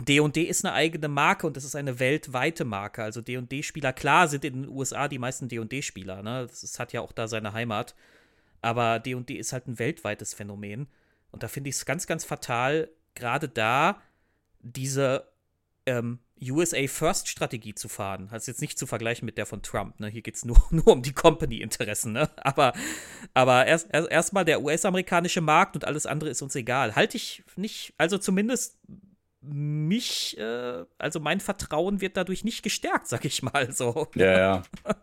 D&D ist eine eigene Marke und das ist eine weltweite Marke. Also D&D-Spieler, klar sind in den USA die meisten D&D-Spieler, ne? Das hat ja auch da seine Heimat. Aber D&D ist halt ein weltweites Phänomen. Und da finde ich es ganz, ganz fatal, gerade da diese ähm, USA First Strategie zu fahren. Das ist jetzt nicht zu vergleichen mit der von Trump. Ne? Hier geht es nur, nur um die Company-Interessen. Ne? Aber, aber erst erstmal erst der US-amerikanische Markt und alles andere ist uns egal. Halte ich nicht, also zumindest mich, äh, also mein Vertrauen wird dadurch nicht gestärkt, sag ich mal so. Ja, ja.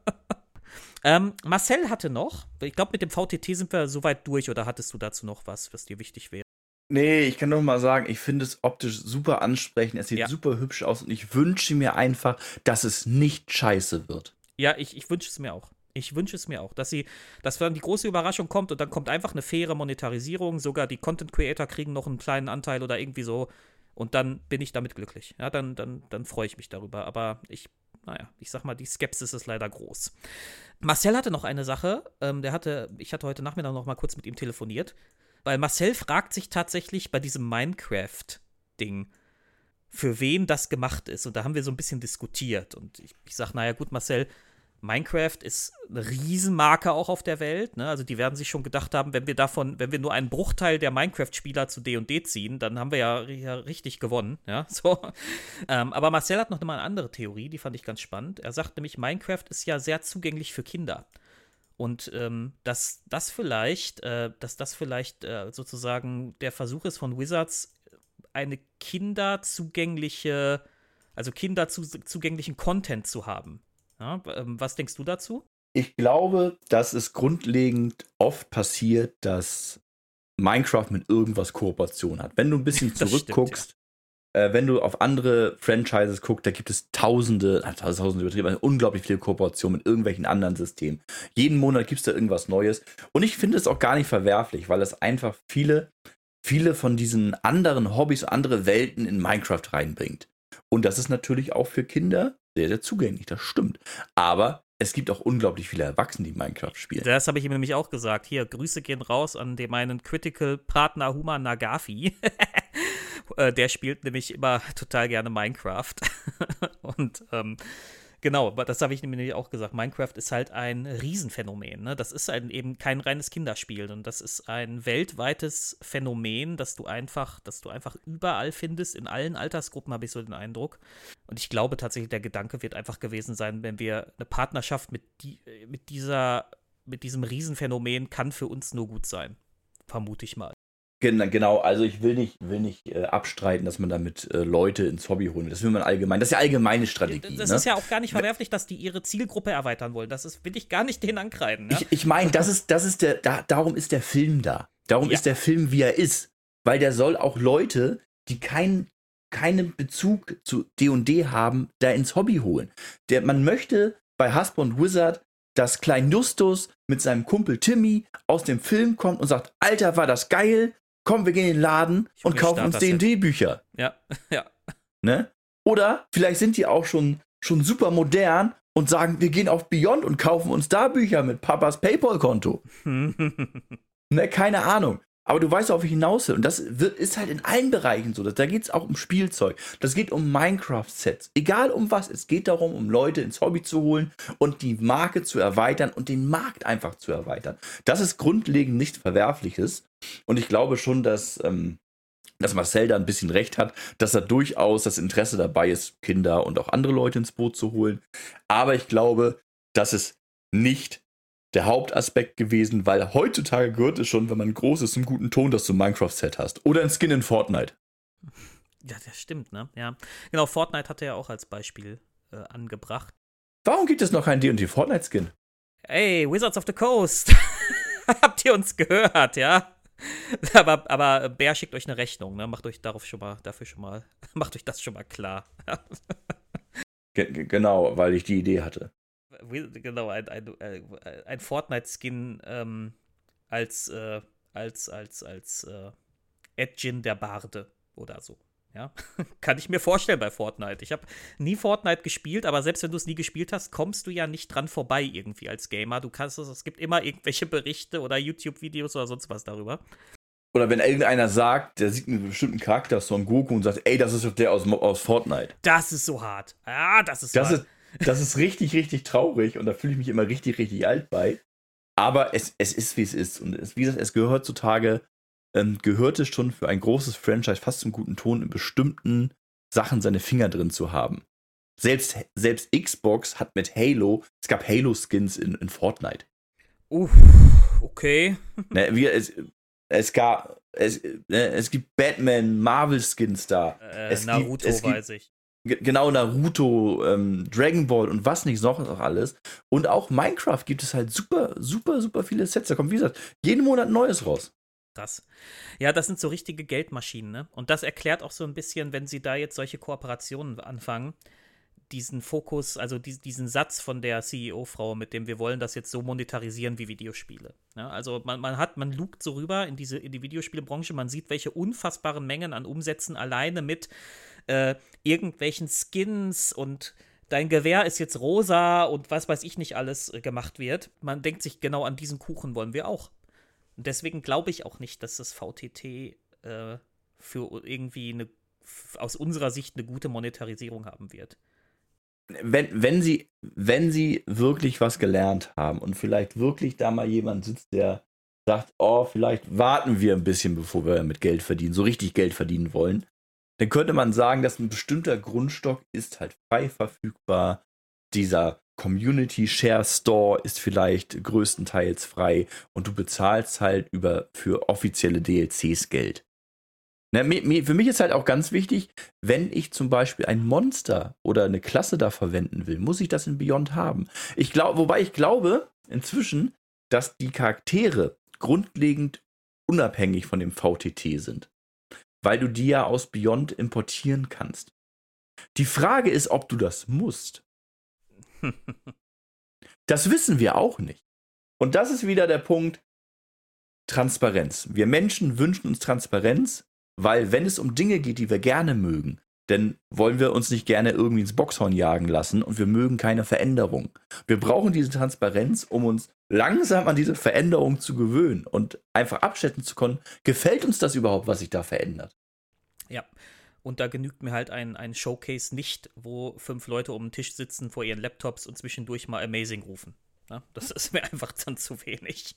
Ähm, Marcel hatte noch, ich glaube, mit dem VTT sind wir soweit durch oder hattest du dazu noch was, was dir wichtig wäre? Nee, ich kann nur mal sagen, ich finde es optisch super ansprechend, es sieht ja. super hübsch aus und ich wünsche mir einfach, dass es nicht scheiße wird. Ja, ich, ich wünsche es mir auch. Ich wünsche es mir auch, dass sie, dass dann die große Überraschung kommt und dann kommt einfach eine faire Monetarisierung, sogar die Content Creator kriegen noch einen kleinen Anteil oder irgendwie so und dann bin ich damit glücklich. Ja, dann, dann, dann freue ich mich darüber. Aber ich naja, ich sag mal, die Skepsis ist leider groß. Marcel hatte noch eine Sache, ähm, der hatte, ich hatte heute Nachmittag noch mal kurz mit ihm telefoniert, weil Marcel fragt sich tatsächlich bei diesem Minecraft-Ding, für wen das gemacht ist. Und da haben wir so ein bisschen diskutiert. Und ich, ich sag, naja, gut, Marcel, Minecraft ist eine Riesenmarke auch auf der Welt. Ne? Also die werden sich schon gedacht haben, wenn wir davon, wenn wir nur einen Bruchteil der Minecraft-Spieler zu D&D ziehen, dann haben wir ja, ja richtig gewonnen. Ja, so. Ähm, aber Marcel hat noch mal eine andere Theorie, die fand ich ganz spannend. Er sagt nämlich, Minecraft ist ja sehr zugänglich für Kinder. Und ähm, dass das vielleicht, äh, dass das vielleicht äh, sozusagen der Versuch ist von Wizards, eine kinderzugängliche, also kinderzugänglichen Content zu haben. Ja, ähm, was denkst du dazu? Ich glaube, dass es grundlegend oft passiert, dass Minecraft mit irgendwas Kooperation hat. Wenn du ein bisschen zurückguckst. Äh, wenn du auf andere Franchises guckst, da gibt es tausende, äh, tausende übertrieben, unglaublich viele Kooperationen mit irgendwelchen anderen Systemen. Jeden Monat gibt es da irgendwas Neues. Und ich finde es auch gar nicht verwerflich, weil es einfach viele, viele von diesen anderen Hobbys, andere Welten in Minecraft reinbringt. Und das ist natürlich auch für Kinder sehr, sehr zugänglich, das stimmt. Aber es gibt auch unglaublich viele Erwachsene, die Minecraft spielen. Das habe ich ihm nämlich auch gesagt. Hier, Grüße gehen raus an den, meinen Critical-Partner Human Nagafi. Äh, der spielt nämlich immer total gerne Minecraft. und ähm, Genau, das habe ich nämlich auch gesagt. Minecraft ist halt ein Riesenphänomen. Ne? Das ist halt eben kein reines Kinderspiel und das ist ein weltweites Phänomen, das du einfach, das du einfach überall findest. In allen Altersgruppen habe ich so den Eindruck. Und ich glaube tatsächlich, der Gedanke wird einfach gewesen sein, wenn wir eine Partnerschaft mit, die, mit dieser, mit diesem Riesenphänomen kann für uns nur gut sein. Vermute ich mal. Genau, also ich will nicht, will nicht äh, abstreiten, dass man damit äh, Leute ins Hobby holen. Das will man allgemein. Das ist ja allgemeine Strategie. Das ne? ist ja auch gar nicht verwerflich, dass die ihre Zielgruppe erweitern wollen. Das ist, will ich gar nicht denen ankreiden. Ja? Ich, ich meine, das ist, das ist der, da, darum ist der Film da. Darum ja. ist der Film, wie er ist. Weil der soll auch Leute, die keinen keinen Bezug zu D&D haben, da ins Hobby holen. Der, man möchte bei Hasbro und Wizard dass Klein Justus mit seinem Kumpel Timmy aus dem Film kommt und sagt, Alter, war das geil, komm, wir gehen in den Laden und kaufen uns D&D-Bücher. Ja, ja. Ne? Oder vielleicht sind die auch schon, schon super modern und sagen, wir gehen auf Beyond und kaufen uns da Bücher mit Papas Paypal-Konto. ne, keine Ahnung. Aber du weißt, auf ich hinaus will. Und das wird, ist halt in allen Bereichen so. Da geht es auch um Spielzeug. Das geht um Minecraft-Sets. Egal um was. Es geht darum, um Leute ins Hobby zu holen und die Marke zu erweitern und den Markt einfach zu erweitern. Das ist grundlegend nichts Verwerfliches. Und ich glaube schon, dass, ähm, dass Marcel da ein bisschen recht hat, dass da durchaus das Interesse dabei ist, Kinder und auch andere Leute ins Boot zu holen. Aber ich glaube, dass es nicht der Hauptaspekt gewesen, weil heutzutage gehört es schon, wenn man groß ist, im guten Ton, dass du ein Minecraft-Set hast. Oder ein Skin in Fortnite. Ja, das stimmt, ne? Ja. Genau, Fortnite hat er ja auch als Beispiel äh, angebracht. Warum gibt es noch keinen D&D Fortnite-Skin? Ey, Wizards of the Coast. Habt ihr uns gehört, ja? aber, aber Bär schickt euch eine Rechnung, ne? Macht euch darauf schon mal, dafür schon mal, macht euch das schon mal klar. genau, weil ich die Idee hatte genau, ein, ein, äh, ein Fortnite-Skin ähm, als, äh, als, als, als äh, Edgin der Barde oder so. Ja, kann ich mir vorstellen bei Fortnite. Ich habe nie Fortnite gespielt, aber selbst wenn du es nie gespielt hast, kommst du ja nicht dran vorbei irgendwie als Gamer. Du kannst es, es gibt immer irgendwelche Berichte oder YouTube-Videos oder sonst was darüber. Oder wenn irgendeiner sagt, der sieht einen bestimmten Charakter, Son Goku, und sagt, ey, das ist der aus, aus Fortnite. Das ist so hart. Ja, das ist so das hart. Ist, das ist richtig, richtig traurig und da fühle ich mich immer richtig, richtig alt bei. Aber es, es ist, wie es ist. Und es, wie gesagt, es gehört heutzutage, ähm, gehört es schon für ein großes Franchise fast zum guten Ton, in bestimmten Sachen seine Finger drin zu haben. Selbst, selbst Xbox hat mit Halo, es gab Halo-Skins in, in Fortnite. Uff, okay. Ne, wie, es, es gab, es, ne, es gibt Batman, Marvel-Skins da. Äh, es Naruto gibt, es gibt, weiß ich genau Naruto, ähm, Dragon Ball und was nicht noch auch alles. Und auch Minecraft gibt es halt super, super, super viele Sets. Da kommt, wie gesagt, jeden Monat Neues raus. Krass. Ja, das sind so richtige Geldmaschinen, ne? Und das erklärt auch so ein bisschen, wenn sie da jetzt solche Kooperationen anfangen, diesen Fokus, also die, diesen Satz von der CEO-Frau, mit dem wir wollen das jetzt so monetarisieren wie Videospiele. Ja, also man, man hat, man lugt so rüber in diese, in die Videospielebranche, man sieht, welche unfassbaren Mengen an Umsätzen alleine mit äh, irgendwelchen Skins und dein Gewehr ist jetzt rosa und was weiß ich nicht alles äh, gemacht wird. Man denkt sich, genau an diesen Kuchen wollen wir auch. Und deswegen glaube ich auch nicht, dass das VTT äh, für irgendwie eine, aus unserer Sicht eine gute Monetarisierung haben wird. Wenn, wenn, sie, wenn sie wirklich was gelernt haben und vielleicht wirklich da mal jemand sitzt, der sagt, oh, vielleicht warten wir ein bisschen, bevor wir mit Geld verdienen, so richtig Geld verdienen wollen, dann könnte man sagen, dass ein bestimmter Grundstock ist halt frei verfügbar. Dieser Community Share Store ist vielleicht größtenteils frei und du bezahlst halt über für offizielle DLCs Geld. Na, für mich ist halt auch ganz wichtig, wenn ich zum Beispiel ein Monster oder eine Klasse da verwenden will, muss ich das in Beyond haben. Ich glaube, wobei ich glaube inzwischen, dass die Charaktere grundlegend unabhängig von dem VTT sind weil du die ja aus Beyond importieren kannst. Die Frage ist, ob du das musst. das wissen wir auch nicht. Und das ist wieder der Punkt Transparenz. Wir Menschen wünschen uns Transparenz, weil wenn es um Dinge geht, die wir gerne mögen, dann wollen wir uns nicht gerne irgendwie ins Boxhorn jagen lassen und wir mögen keine Veränderung. Wir brauchen diese Transparenz, um uns langsam an diese Veränderung zu gewöhnen und einfach abschätzen zu können, gefällt uns das überhaupt, was sich da verändert? Ja. Und da genügt mir halt ein, ein Showcase nicht, wo fünf Leute um den Tisch sitzen vor ihren Laptops und zwischendurch mal Amazing rufen. Ja, das ist mir einfach dann zu wenig.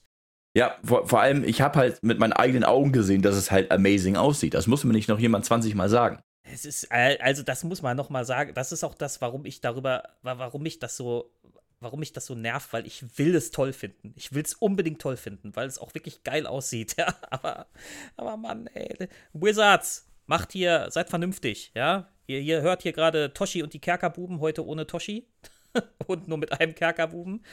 Ja, vor, vor allem, ich habe halt mit meinen eigenen Augen gesehen, dass es halt amazing aussieht. Das muss mir nicht noch jemand 20 Mal sagen. Es ist, also das muss man noch mal sagen. Das ist auch das, warum ich darüber, warum mich das so, warum mich das so nervt, weil ich will es toll finden. Ich will es unbedingt toll finden, weil es auch wirklich geil aussieht. Ja, aber, aber Mann, ey, Wizards, macht hier, seid vernünftig, ja. Ihr, ihr hört hier gerade Toshi und die Kerkerbuben heute ohne Toshi und nur mit einem Kerkerbuben.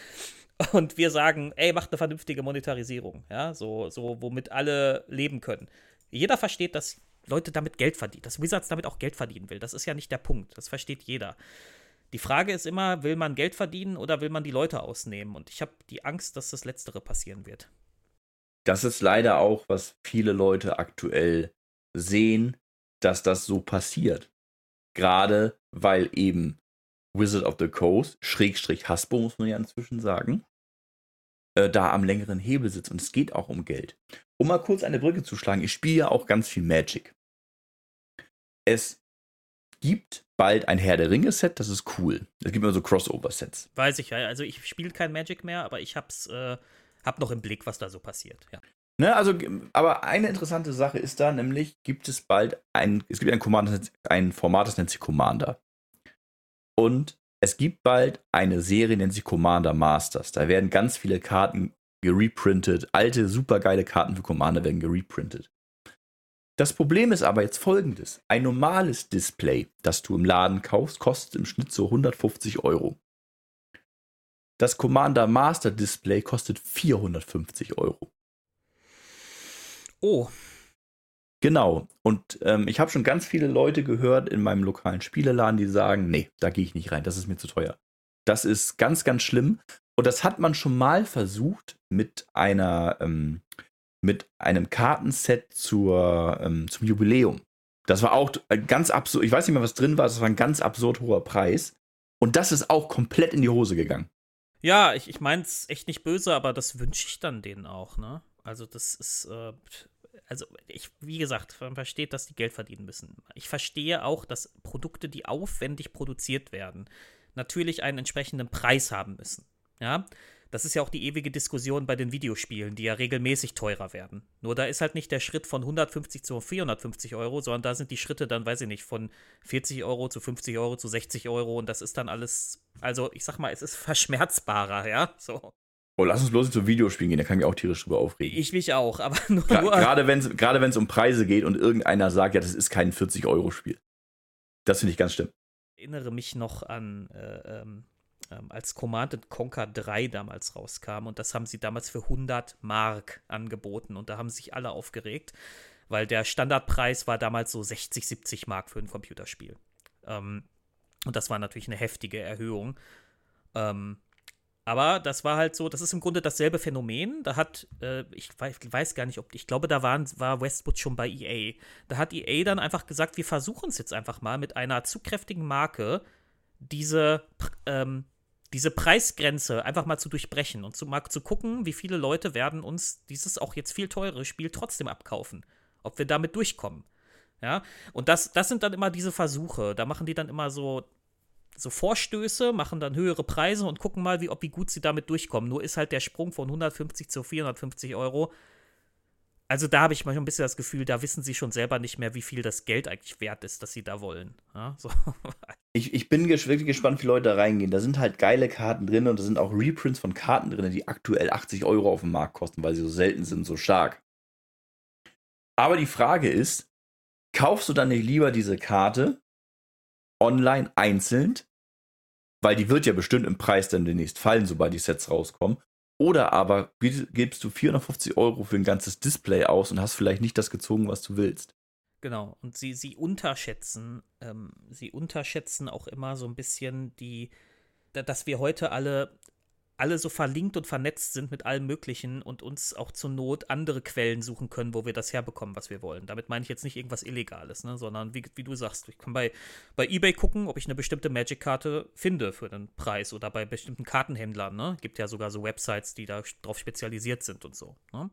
Und wir sagen, ey, macht eine vernünftige Monetarisierung, ja, so, so, womit alle leben können. Jeder versteht, dass Leute damit Geld verdienen, dass Wizards damit auch Geld verdienen will. Das ist ja nicht der Punkt. Das versteht jeder. Die Frage ist immer, will man Geld verdienen oder will man die Leute ausnehmen? Und ich habe die Angst, dass das Letztere passieren wird. Das ist leider auch, was viele Leute aktuell sehen, dass das so passiert. Gerade weil eben Wizard of the Coast, Schrägstrich Hasbro, muss man ja inzwischen sagen, äh, da am längeren Hebel sitzt. Und es geht auch um Geld. Um mal kurz eine Brücke zu schlagen, ich spiele ja auch ganz viel Magic. Es gibt bald ein Herr der Ringe-Set, das ist cool. Es gibt immer so Crossover-Sets. Weiß ich ja. Also ich spiele kein Magic mehr, aber ich hab's, äh, hab noch im Blick, was da so passiert, ja. Ne, also, aber eine interessante Sache ist da, nämlich gibt es bald ein, es gibt ein, Commander, ein Format, das nennt sich Commander. Und es gibt bald eine Serie, nennt sich Commander Masters. Da werden ganz viele Karten gereprintet. Alte, supergeile Karten für Commander werden gereprintet. Das Problem ist aber jetzt folgendes. Ein normales Display, das du im Laden kaufst, kostet im Schnitt so 150 Euro. Das Commander Master Display kostet 450 Euro. Oh. Genau. Und ähm, ich habe schon ganz viele Leute gehört in meinem lokalen Spieleladen, die sagen, nee, da gehe ich nicht rein, das ist mir zu teuer. Das ist ganz, ganz schlimm. Und das hat man schon mal versucht mit einer, ähm, mit einem Kartenset zur, ähm, zum Jubiläum. Das war auch ganz absurd. Ich weiß nicht mehr, was drin war. Das war ein ganz absurd hoher Preis. Und das ist auch komplett in die Hose gegangen. Ja, ich, ich meine es echt nicht böse, aber das wünsche ich dann denen auch, ne? Also, das ist, äh, also, ich, wie gesagt, man versteht, dass die Geld verdienen müssen. Ich verstehe auch, dass Produkte, die aufwendig produziert werden, natürlich einen entsprechenden Preis haben müssen. Ja, das ist ja auch die ewige Diskussion bei den Videospielen, die ja regelmäßig teurer werden. Nur da ist halt nicht der Schritt von 150 zu 450 Euro, sondern da sind die Schritte dann, weiß ich nicht, von 40 Euro zu 50 Euro zu 60 Euro und das ist dann alles, also ich sag mal, es ist verschmerzbarer, ja, so. Oh, lass uns bloß zu Videospielen gehen, da kann ich mich auch tierisch drüber aufregen. Ich mich auch, aber nur. Gerade wenn es um Preise geht und irgendeiner sagt, ja, das ist kein 40-Euro-Spiel. Das finde ich ganz schlimm. Ich erinnere mich noch an äh, ähm, ähm, als Command Conquer 3 damals rauskam. Und das haben sie damals für 100 Mark angeboten. Und da haben sich alle aufgeregt, weil der Standardpreis war damals so 60, 70 Mark für ein Computerspiel. Ähm, und das war natürlich eine heftige Erhöhung. Ähm, aber das war halt so, das ist im Grunde dasselbe Phänomen. Da hat, äh, ich weiß, gar nicht, ob, ich glaube, da waren, war Westwood schon bei EA. Da hat EA dann einfach gesagt, wir versuchen es jetzt einfach mal mit einer zu kräftigen Marke, diese ähm, diese Preisgrenze einfach mal zu durchbrechen und zu, mal zu gucken, wie viele Leute werden uns dieses auch jetzt viel teure Spiel trotzdem abkaufen. Ob wir damit durchkommen. Ja, und das, das sind dann immer diese Versuche. Da machen die dann immer so, so Vorstöße, machen dann höhere Preise und gucken mal, wie, ob, wie gut sie damit durchkommen. Nur ist halt der Sprung von 150 zu 450 Euro also da habe ich manchmal ein bisschen das Gefühl, da wissen sie schon selber nicht mehr, wie viel das Geld eigentlich wert ist, das sie da wollen. Ja, so. ich, ich bin wirklich gespannt, wie Leute da reingehen. Da sind halt geile Karten drin und da sind auch Reprints von Karten drin, die aktuell 80 Euro auf dem Markt kosten, weil sie so selten sind, so stark. Aber die Frage ist, kaufst du dann nicht lieber diese Karte online einzeln, weil die wird ja bestimmt im Preis dann demnächst fallen, sobald die Sets rauskommen, oder aber gibst du 450 Euro für ein ganzes Display aus und hast vielleicht nicht das gezogen, was du willst. Genau, und sie, sie unterschätzen, ähm, sie unterschätzen auch immer so ein bisschen die, dass wir heute alle alle so verlinkt und vernetzt sind mit allem Möglichen und uns auch zur Not andere Quellen suchen können, wo wir das herbekommen, was wir wollen. Damit meine ich jetzt nicht irgendwas Illegales, ne, sondern wie, wie du sagst, ich kann bei, bei eBay gucken, ob ich eine bestimmte Magic-Karte finde für den Preis oder bei bestimmten Kartenhändlern. Ne? Gibt ja sogar so Websites, die darauf spezialisiert sind und so. Ne?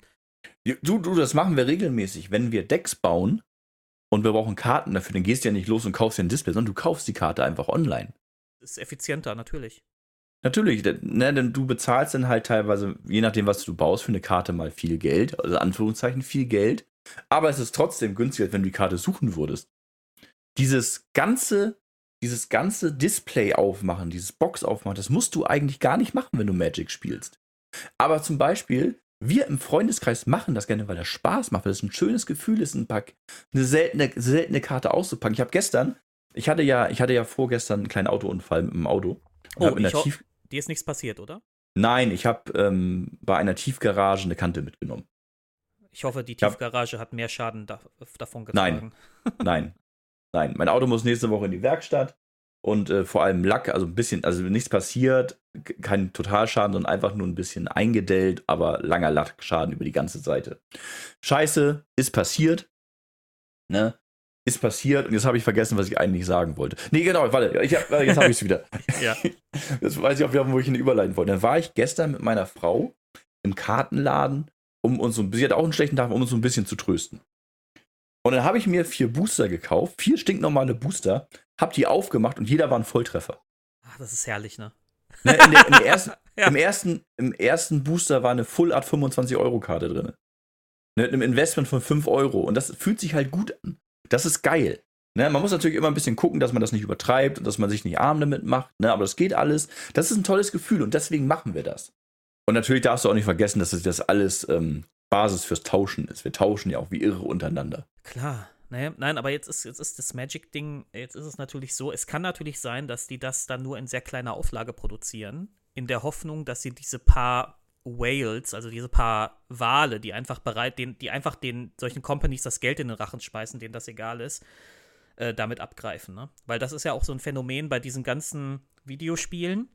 Du, du, das machen wir regelmäßig. Wenn wir Decks bauen, und wir brauchen Karten dafür, dann gehst du ja nicht los und kaufst dir ein Display, sondern du kaufst die Karte einfach online. Das ist effizienter, natürlich. Natürlich, ne, denn du bezahlst dann halt teilweise, je nachdem, was du baust, für eine Karte mal viel Geld, also Anführungszeichen viel Geld. Aber es ist trotzdem günstiger, als wenn du die Karte suchen würdest. Dieses ganze, dieses ganze Display aufmachen, dieses Box aufmachen, das musst du eigentlich gar nicht machen, wenn du Magic spielst. Aber zum Beispiel, wir im Freundeskreis machen das gerne, weil das Spaß macht, weil es ein schönes Gefühl ist, ein Pack, eine seltene, seltene Karte auszupacken. Ich habe gestern, ich hatte ja, ich hatte ja vorgestern einen kleinen Autounfall mit dem Auto. Oh, der Tief dir ist nichts passiert, oder? Nein, ich habe ähm, bei einer Tiefgarage eine Kante mitgenommen. Ich hoffe, die Tiefgarage hat mehr Schaden da, davon getragen. Nein, nein, nein. Mein Auto muss nächste Woche in die Werkstatt und äh, vor allem Lack, also ein bisschen, also nichts passiert, kein Totalschaden, sondern einfach nur ein bisschen eingedellt, aber langer Lackschaden über die ganze Seite. Scheiße, ist passiert. Ne? Ist passiert und jetzt habe ich vergessen, was ich eigentlich sagen wollte. Nee, genau, warte, ich hab, jetzt habe ich es wieder. ja. Jetzt weiß ich auch wieder, wo ich ihn überleiten wollte. Dann war ich gestern mit meiner Frau im Kartenladen, um uns so ein bisschen, sie hat auch einen schlechten Tag, um uns so ein bisschen zu trösten. Und dann habe ich mir vier Booster gekauft, vier stinknormale Booster, hab die aufgemacht und jeder war ein Volltreffer. Ach, das ist herrlich, ne? ne in der, in der ersten, ja. im, ersten, Im ersten Booster war eine Full Art 25-Euro-Karte drin. Ne, mit einem Investment von 5 Euro. Und das fühlt sich halt gut an. Das ist geil. Ne, man muss natürlich immer ein bisschen gucken, dass man das nicht übertreibt und dass man sich nicht arm damit macht. Ne, aber das geht alles. Das ist ein tolles Gefühl und deswegen machen wir das. Und natürlich darfst du auch nicht vergessen, dass das alles ähm, Basis fürs Tauschen ist. Wir tauschen ja auch wie irre untereinander. Klar. Naja, nein, aber jetzt ist, jetzt ist das Magic-Ding, jetzt ist es natürlich so, es kann natürlich sein, dass die das dann nur in sehr kleiner Auflage produzieren, in der Hoffnung, dass sie diese paar Whales, also diese paar Wale, die einfach bereit, den, die einfach den solchen Companies das Geld in den Rachen schmeißen, denen das egal ist, äh, damit abgreifen. Ne? Weil das ist ja auch so ein Phänomen bei diesen ganzen Videospielen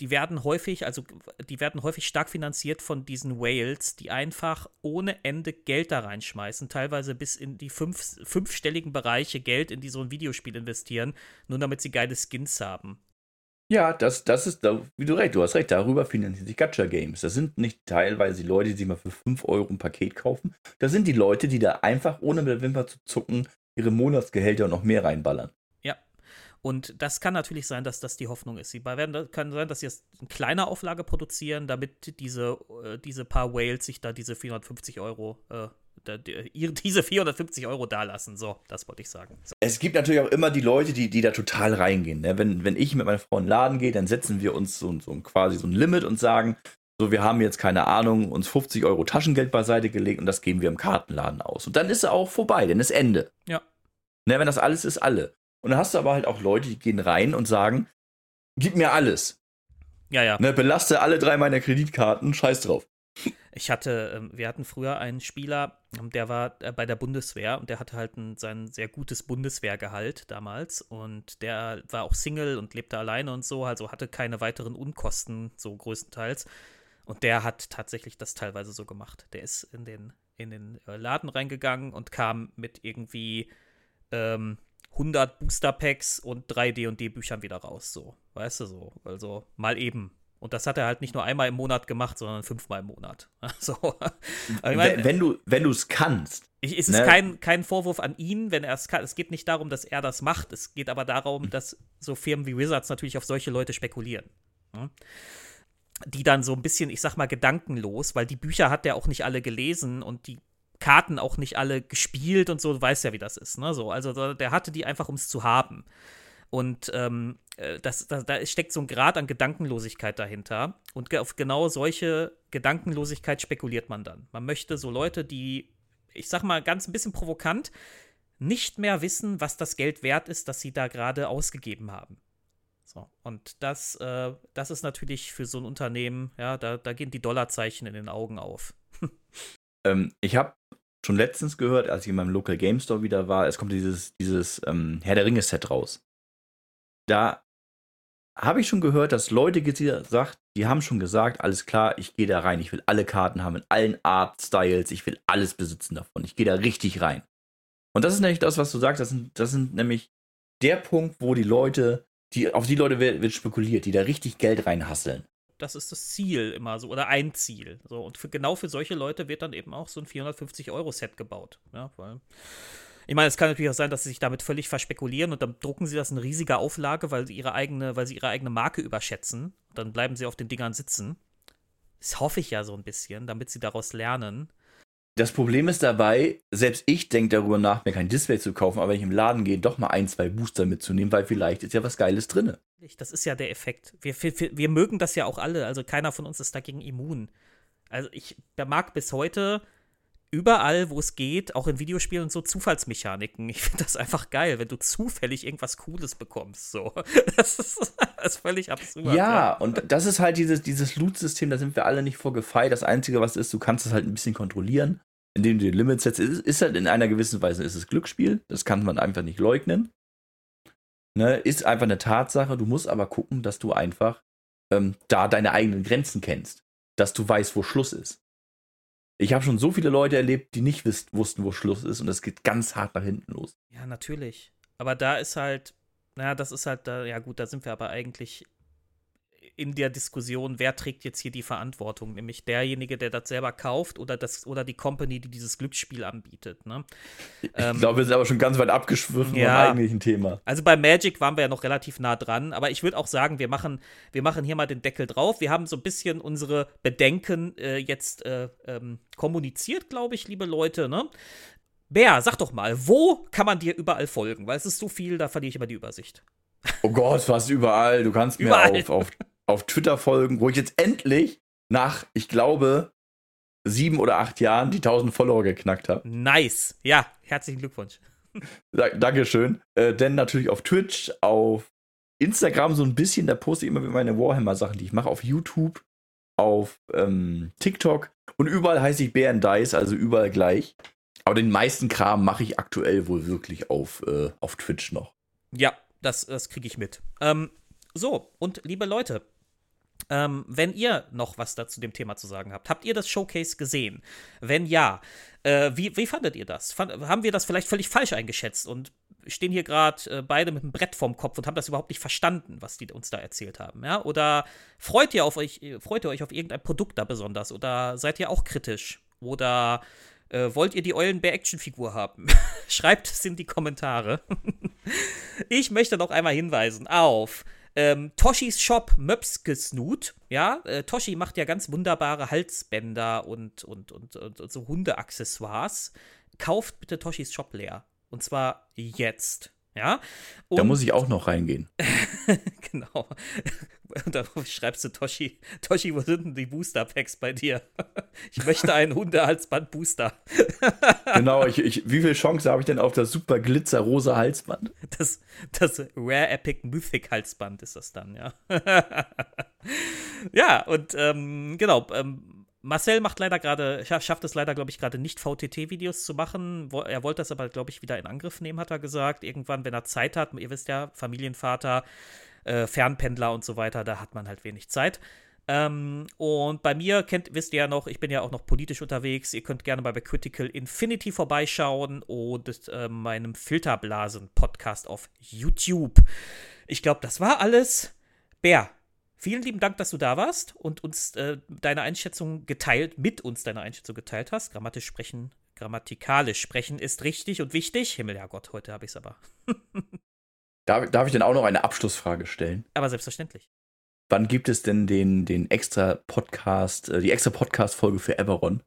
die werden häufig, also die werden häufig stark finanziert von diesen Whales, die einfach ohne Ende Geld da reinschmeißen, teilweise bis in die fünf, fünfstelligen Bereiche Geld in die so ein Videospiel investieren, nur damit sie geile Skins haben. Ja, das, das ist, wie du recht, du hast recht, darüber finanzieren sich Gacha-Games. Das sind nicht teilweise die Leute, die sich mal für 5 Euro ein Paket kaufen. Das sind die Leute, die da einfach, ohne mit der Wimper zu zucken, ihre Monatsgehälter noch mehr reinballern. Und das kann natürlich sein, dass das die Hoffnung ist. Sie werden, kann sein, dass sie jetzt eine kleine Auflage produzieren, damit diese, äh, diese paar Whales sich da diese 450 Euro, äh, diese 450 Euro dalassen. So, das wollte ich sagen. So. Es gibt natürlich auch immer die Leute, die, die da total reingehen. Ne? Wenn, wenn ich mit meiner Frau in den Laden gehe, dann setzen wir uns so, so quasi so ein Limit und sagen, so, wir haben jetzt keine Ahnung, uns 50 Euro Taschengeld beiseite gelegt und das geben wir im Kartenladen aus. Und dann ist es auch vorbei, dann ist Ende. Ja. Ne, wenn das alles ist, alle. Und dann hast du aber halt auch Leute, die gehen rein und sagen, gib mir alles. Ja, ja. Ne, belaste alle drei meiner Kreditkarten, scheiß drauf. Ich hatte, ähm, wir hatten früher einen Spieler, ähm, der war äh, bei der Bundeswehr und der hatte halt ein, sein sehr gutes Bundeswehrgehalt damals und der war auch Single und lebte alleine und so, also hatte keine weiteren Unkosten, so größtenteils. Und der hat tatsächlich das teilweise so gemacht. Der ist in den, in den äh, Laden reingegangen und kam mit irgendwie ähm, 100 Booster Packs und drei D&D Büchern wieder raus, so, weißt du so, also mal eben. Und das hat er halt nicht nur einmal im Monat gemacht, sondern fünfmal im Monat. So. ich mein, wenn du wenn du es kannst. Ich, es ne? ist kein, kein Vorwurf an ihn, wenn er es kann. Es geht nicht darum, dass er das macht. Es geht aber darum, dass so Firmen wie Wizards natürlich auf solche Leute spekulieren. Ne? Die dann so ein bisschen, ich sag mal, gedankenlos, weil die Bücher hat er auch nicht alle gelesen und die Karten auch nicht alle gespielt und so, du weißt ja, wie das ist. Ne? So, also der hatte die einfach, um es zu haben. Und ähm, äh, das, das, da steckt so ein Grad an Gedankenlosigkeit dahinter. Und auf genau solche Gedankenlosigkeit spekuliert man dann. Man möchte so Leute, die, ich sag mal ganz ein bisschen provokant, nicht mehr wissen, was das Geld wert ist, das sie da gerade ausgegeben haben. So, und das, äh, das ist natürlich für so ein Unternehmen, ja, da, da gehen die Dollarzeichen in den Augen auf. ähm, ich habe schon letztens gehört, als ich in meinem Local Game Store wieder war, es kommt dieses, dieses ähm, Herr der Ringe-Set raus. Da habe ich schon gehört, dass Leute gesagt, die haben schon gesagt, alles klar, ich gehe da rein, ich will alle Karten haben, in allen Art-Styles, ich will alles besitzen davon, ich gehe da richtig rein. Und das ist nämlich das, was du sagst, das sind, das sind nämlich der Punkt, wo die Leute, die, auf die Leute wird, wird spekuliert, die da richtig Geld reinhasseln das ist das Ziel immer so oder ein Ziel. So und für, genau für solche Leute wird dann eben auch so ein 450 Euro Set gebaut, ja, weil Ich meine, es kann natürlich auch sein, dass sie sich damit völlig verspekulieren und dann drucken sie das in riesiger Auflage, weil sie ihre eigene, weil sie ihre eigene Marke überschätzen. Dann bleiben sie auf den Dingern sitzen. Das hoffe ich ja so ein bisschen, damit sie daraus lernen. Das Problem ist dabei, selbst ich denke darüber nach, mir kein Display zu kaufen, aber wenn ich im Laden gehe, doch mal ein, zwei Booster mitzunehmen, weil vielleicht ist ja was Geiles drin. Das ist ja der Effekt. Wir, wir, wir mögen das ja auch alle. Also keiner von uns ist dagegen immun. Also ich mag bis heute überall, wo es geht, auch in Videospielen und so, Zufallsmechaniken. Ich finde das einfach geil, wenn du zufällig irgendwas Cooles bekommst. So. Das ist, das ist völlig absurd. Ja, ja, und das ist halt dieses, dieses Loot-System, da sind wir alle nicht vor gefeit. Das Einzige, was ist, du kannst es halt ein bisschen kontrollieren, indem du die Limits setzt. Ist, ist halt in einer gewissen Weise ist es Glücksspiel. Das kann man einfach nicht leugnen. Ne, ist einfach eine Tatsache. Du musst aber gucken, dass du einfach ähm, da deine eigenen Grenzen kennst. Dass du weißt, wo Schluss ist. Ich habe schon so viele Leute erlebt, die nicht wisst, wussten, wo Schluss ist und es geht ganz hart nach hinten los. Ja, natürlich. Aber da ist halt, naja, das ist halt, da, ja gut, da sind wir aber eigentlich in der Diskussion, wer trägt jetzt hier die Verantwortung, nämlich derjenige, der das selber kauft oder, das, oder die Company, die dieses Glücksspiel anbietet. Ne? Ich ähm, glaube, wir sind aber schon ganz weit abgeschwiffen ja, vom eigentlichen Thema. Also bei Magic waren wir ja noch relativ nah dran, aber ich würde auch sagen, wir machen, wir machen hier mal den Deckel drauf. Wir haben so ein bisschen unsere Bedenken äh, jetzt äh, ähm, kommuniziert, glaube ich, liebe Leute. Ne? Bär, sag doch mal, wo kann man dir überall folgen? Weil es ist so viel, da verliere ich immer die Übersicht. Oh Gott, fast überall. Du kannst mir auf, auf auf Twitter folgen, wo ich jetzt endlich nach, ich glaube, sieben oder acht Jahren die 1000 Follower geknackt habe. Nice. Ja, herzlichen Glückwunsch. Dankeschön. Äh, denn natürlich auf Twitch, auf Instagram so ein bisschen, da poste ich immer wieder meine Warhammer-Sachen, die ich mache, auf YouTube, auf ähm, TikTok und überall heiße ich Bären Dice, also überall gleich. Aber den meisten Kram mache ich aktuell wohl wirklich auf, äh, auf Twitch noch. Ja, das, das kriege ich mit. Ähm, so, und liebe Leute, ähm, wenn ihr noch was dazu dem Thema zu sagen habt, habt ihr das Showcase gesehen? Wenn ja, äh, wie, wie fandet ihr das? Fand, haben wir das vielleicht völlig falsch eingeschätzt und stehen hier gerade äh, beide mit einem Brett vorm Kopf und haben das überhaupt nicht verstanden, was die uns da erzählt haben? Ja? Oder freut ihr, auf euch, freut ihr euch auf irgendein Produkt da besonders? Oder seid ihr auch kritisch? Oder äh, wollt ihr die Eulenbär-Actionfigur haben? Schreibt es in die Kommentare. ich möchte noch einmal hinweisen auf ähm, Toshis Shop Möpskesnut, ja, äh, Toshi macht ja ganz wunderbare Halsbänder und, und, und, und, und so Hundeaccessoires. Kauft bitte Toshis Shop leer. Und zwar jetzt. Ja. Und da muss ich auch noch reingehen. genau. Und dann schreibst du Toshi, Toshi, wo sind denn die Booster Packs bei dir? Ich möchte einen Hundehalsband Booster. genau, ich, ich, wie viel Chance habe ich denn auf das super glitzer rosa Halsband? Das, das Rare Epic Mythic Halsband ist das dann, ja. ja, und ähm, genau, ähm, Marcel macht leider gerade, schafft es leider, glaube ich, gerade nicht, VTT-Videos zu machen. Er wollte das aber, glaube ich, wieder in Angriff nehmen, hat er gesagt. Irgendwann, wenn er Zeit hat, ihr wisst ja, Familienvater, äh, Fernpendler und so weiter, da hat man halt wenig Zeit. Ähm, und bei mir kennt, wisst ihr ja noch, ich bin ja auch noch politisch unterwegs. Ihr könnt gerne bei Critical Infinity vorbeischauen und äh, meinem Filterblasen-Podcast auf YouTube. Ich glaube, das war alles. Bär, Vielen lieben Dank, dass du da warst und uns äh, deine Einschätzung geteilt, mit uns deine Einschätzung geteilt hast. Grammatisch sprechen, grammatikalisch sprechen ist richtig und wichtig. Himmel, ja Gott, heute habe ich es aber. darf, darf ich denn auch noch eine Abschlussfrage stellen? Aber selbstverständlich. Wann gibt es denn den, den extra Podcast, äh, die extra Podcast-Folge für Everon?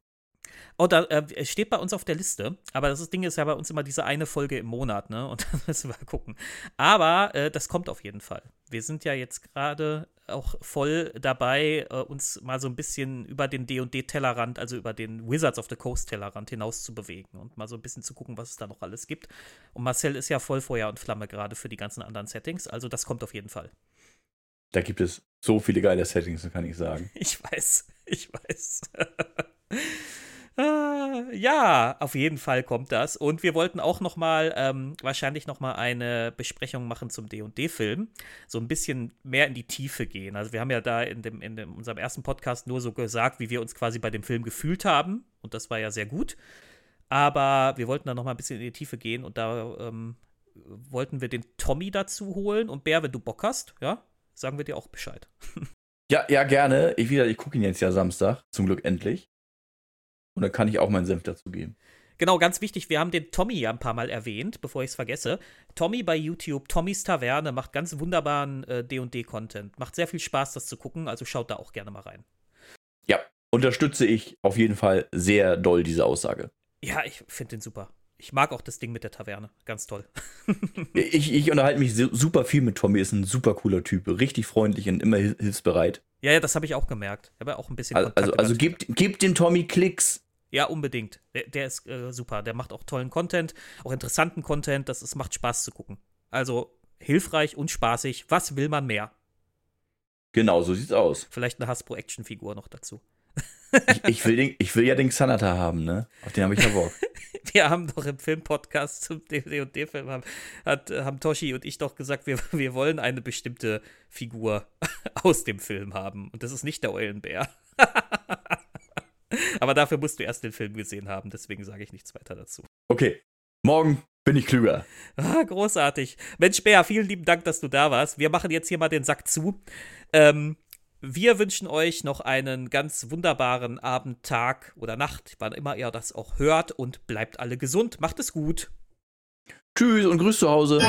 Oh, da äh, steht bei uns auf der Liste, aber das Ding ist ja bei uns immer diese eine Folge im Monat, ne? Und dann müssen wir gucken. Aber äh, das kommt auf jeden Fall. Wir sind ja jetzt gerade auch voll dabei, äh, uns mal so ein bisschen über den D&D-Tellerrand, also über den Wizards of the Coast-Tellerrand hinaus zu bewegen und mal so ein bisschen zu gucken, was es da noch alles gibt. Und Marcel ist ja voll Feuer und Flamme gerade für die ganzen anderen Settings, also das kommt auf jeden Fall. Da gibt es so viele geile Settings, kann ich sagen. Ich weiß, ich weiß. Ah, ja, auf jeden Fall kommt das. Und wir wollten auch noch mal, ähm, wahrscheinlich noch mal eine Besprechung machen zum D&D-Film. So ein bisschen mehr in die Tiefe gehen. Also wir haben ja da in, dem, in dem, unserem ersten Podcast nur so gesagt, wie wir uns quasi bei dem Film gefühlt haben. Und das war ja sehr gut. Aber wir wollten da noch mal ein bisschen in die Tiefe gehen. Und da ähm, wollten wir den Tommy dazu holen. Und Bär, wenn du Bock hast, ja, sagen wir dir auch Bescheid. Ja, ja, gerne. Ich, ich gucke ihn jetzt ja Samstag, zum Glück endlich. Und dann kann ich auch meinen Senf dazu geben. Genau, ganz wichtig, wir haben den Tommy ja ein paar Mal erwähnt, bevor ich es vergesse. Tommy bei YouTube, Tommys Taverne, macht ganz wunderbaren äh, DD-Content. Macht sehr viel Spaß, das zu gucken, also schaut da auch gerne mal rein. Ja, unterstütze ich auf jeden Fall sehr doll diese Aussage. Ja, ich finde den super. Ich mag auch das Ding mit der Taverne. Ganz toll. ich, ich unterhalte mich super viel mit Tommy, ist ein super cooler Typ, richtig freundlich und immer hilfsbereit. Ja, ja, das habe ich auch gemerkt. Ich habe auch ein bisschen Also, also, also gebt, gebt dem Tommy Klicks. Ja, unbedingt. Der, der ist äh, super. Der macht auch tollen Content, auch interessanten Content. Das ist, macht Spaß zu gucken. Also hilfreich und spaßig. Was will man mehr? Genau, so sieht's aus. Vielleicht eine Hasbro-Action-Figur noch dazu. ich, ich, will den, ich will ja den Xanata haben, ne? Auf den habe ich ja Bock. wir haben doch im Filmpodcast zum D&D-Film haben, haben Toshi und ich doch gesagt, wir, wir wollen eine bestimmte Figur aus dem Film haben. Und das ist nicht der Eulenbär. Aber dafür musst du erst den Film gesehen haben, deswegen sage ich nichts weiter dazu. Okay, morgen bin ich klüger. Ah, großartig. Mensch, Bär, vielen lieben Dank, dass du da warst. Wir machen jetzt hier mal den Sack zu. Ähm, wir wünschen euch noch einen ganz wunderbaren Abend, Tag oder Nacht, wann immer ihr das auch hört und bleibt alle gesund. Macht es gut. Tschüss und Grüß zu Hause.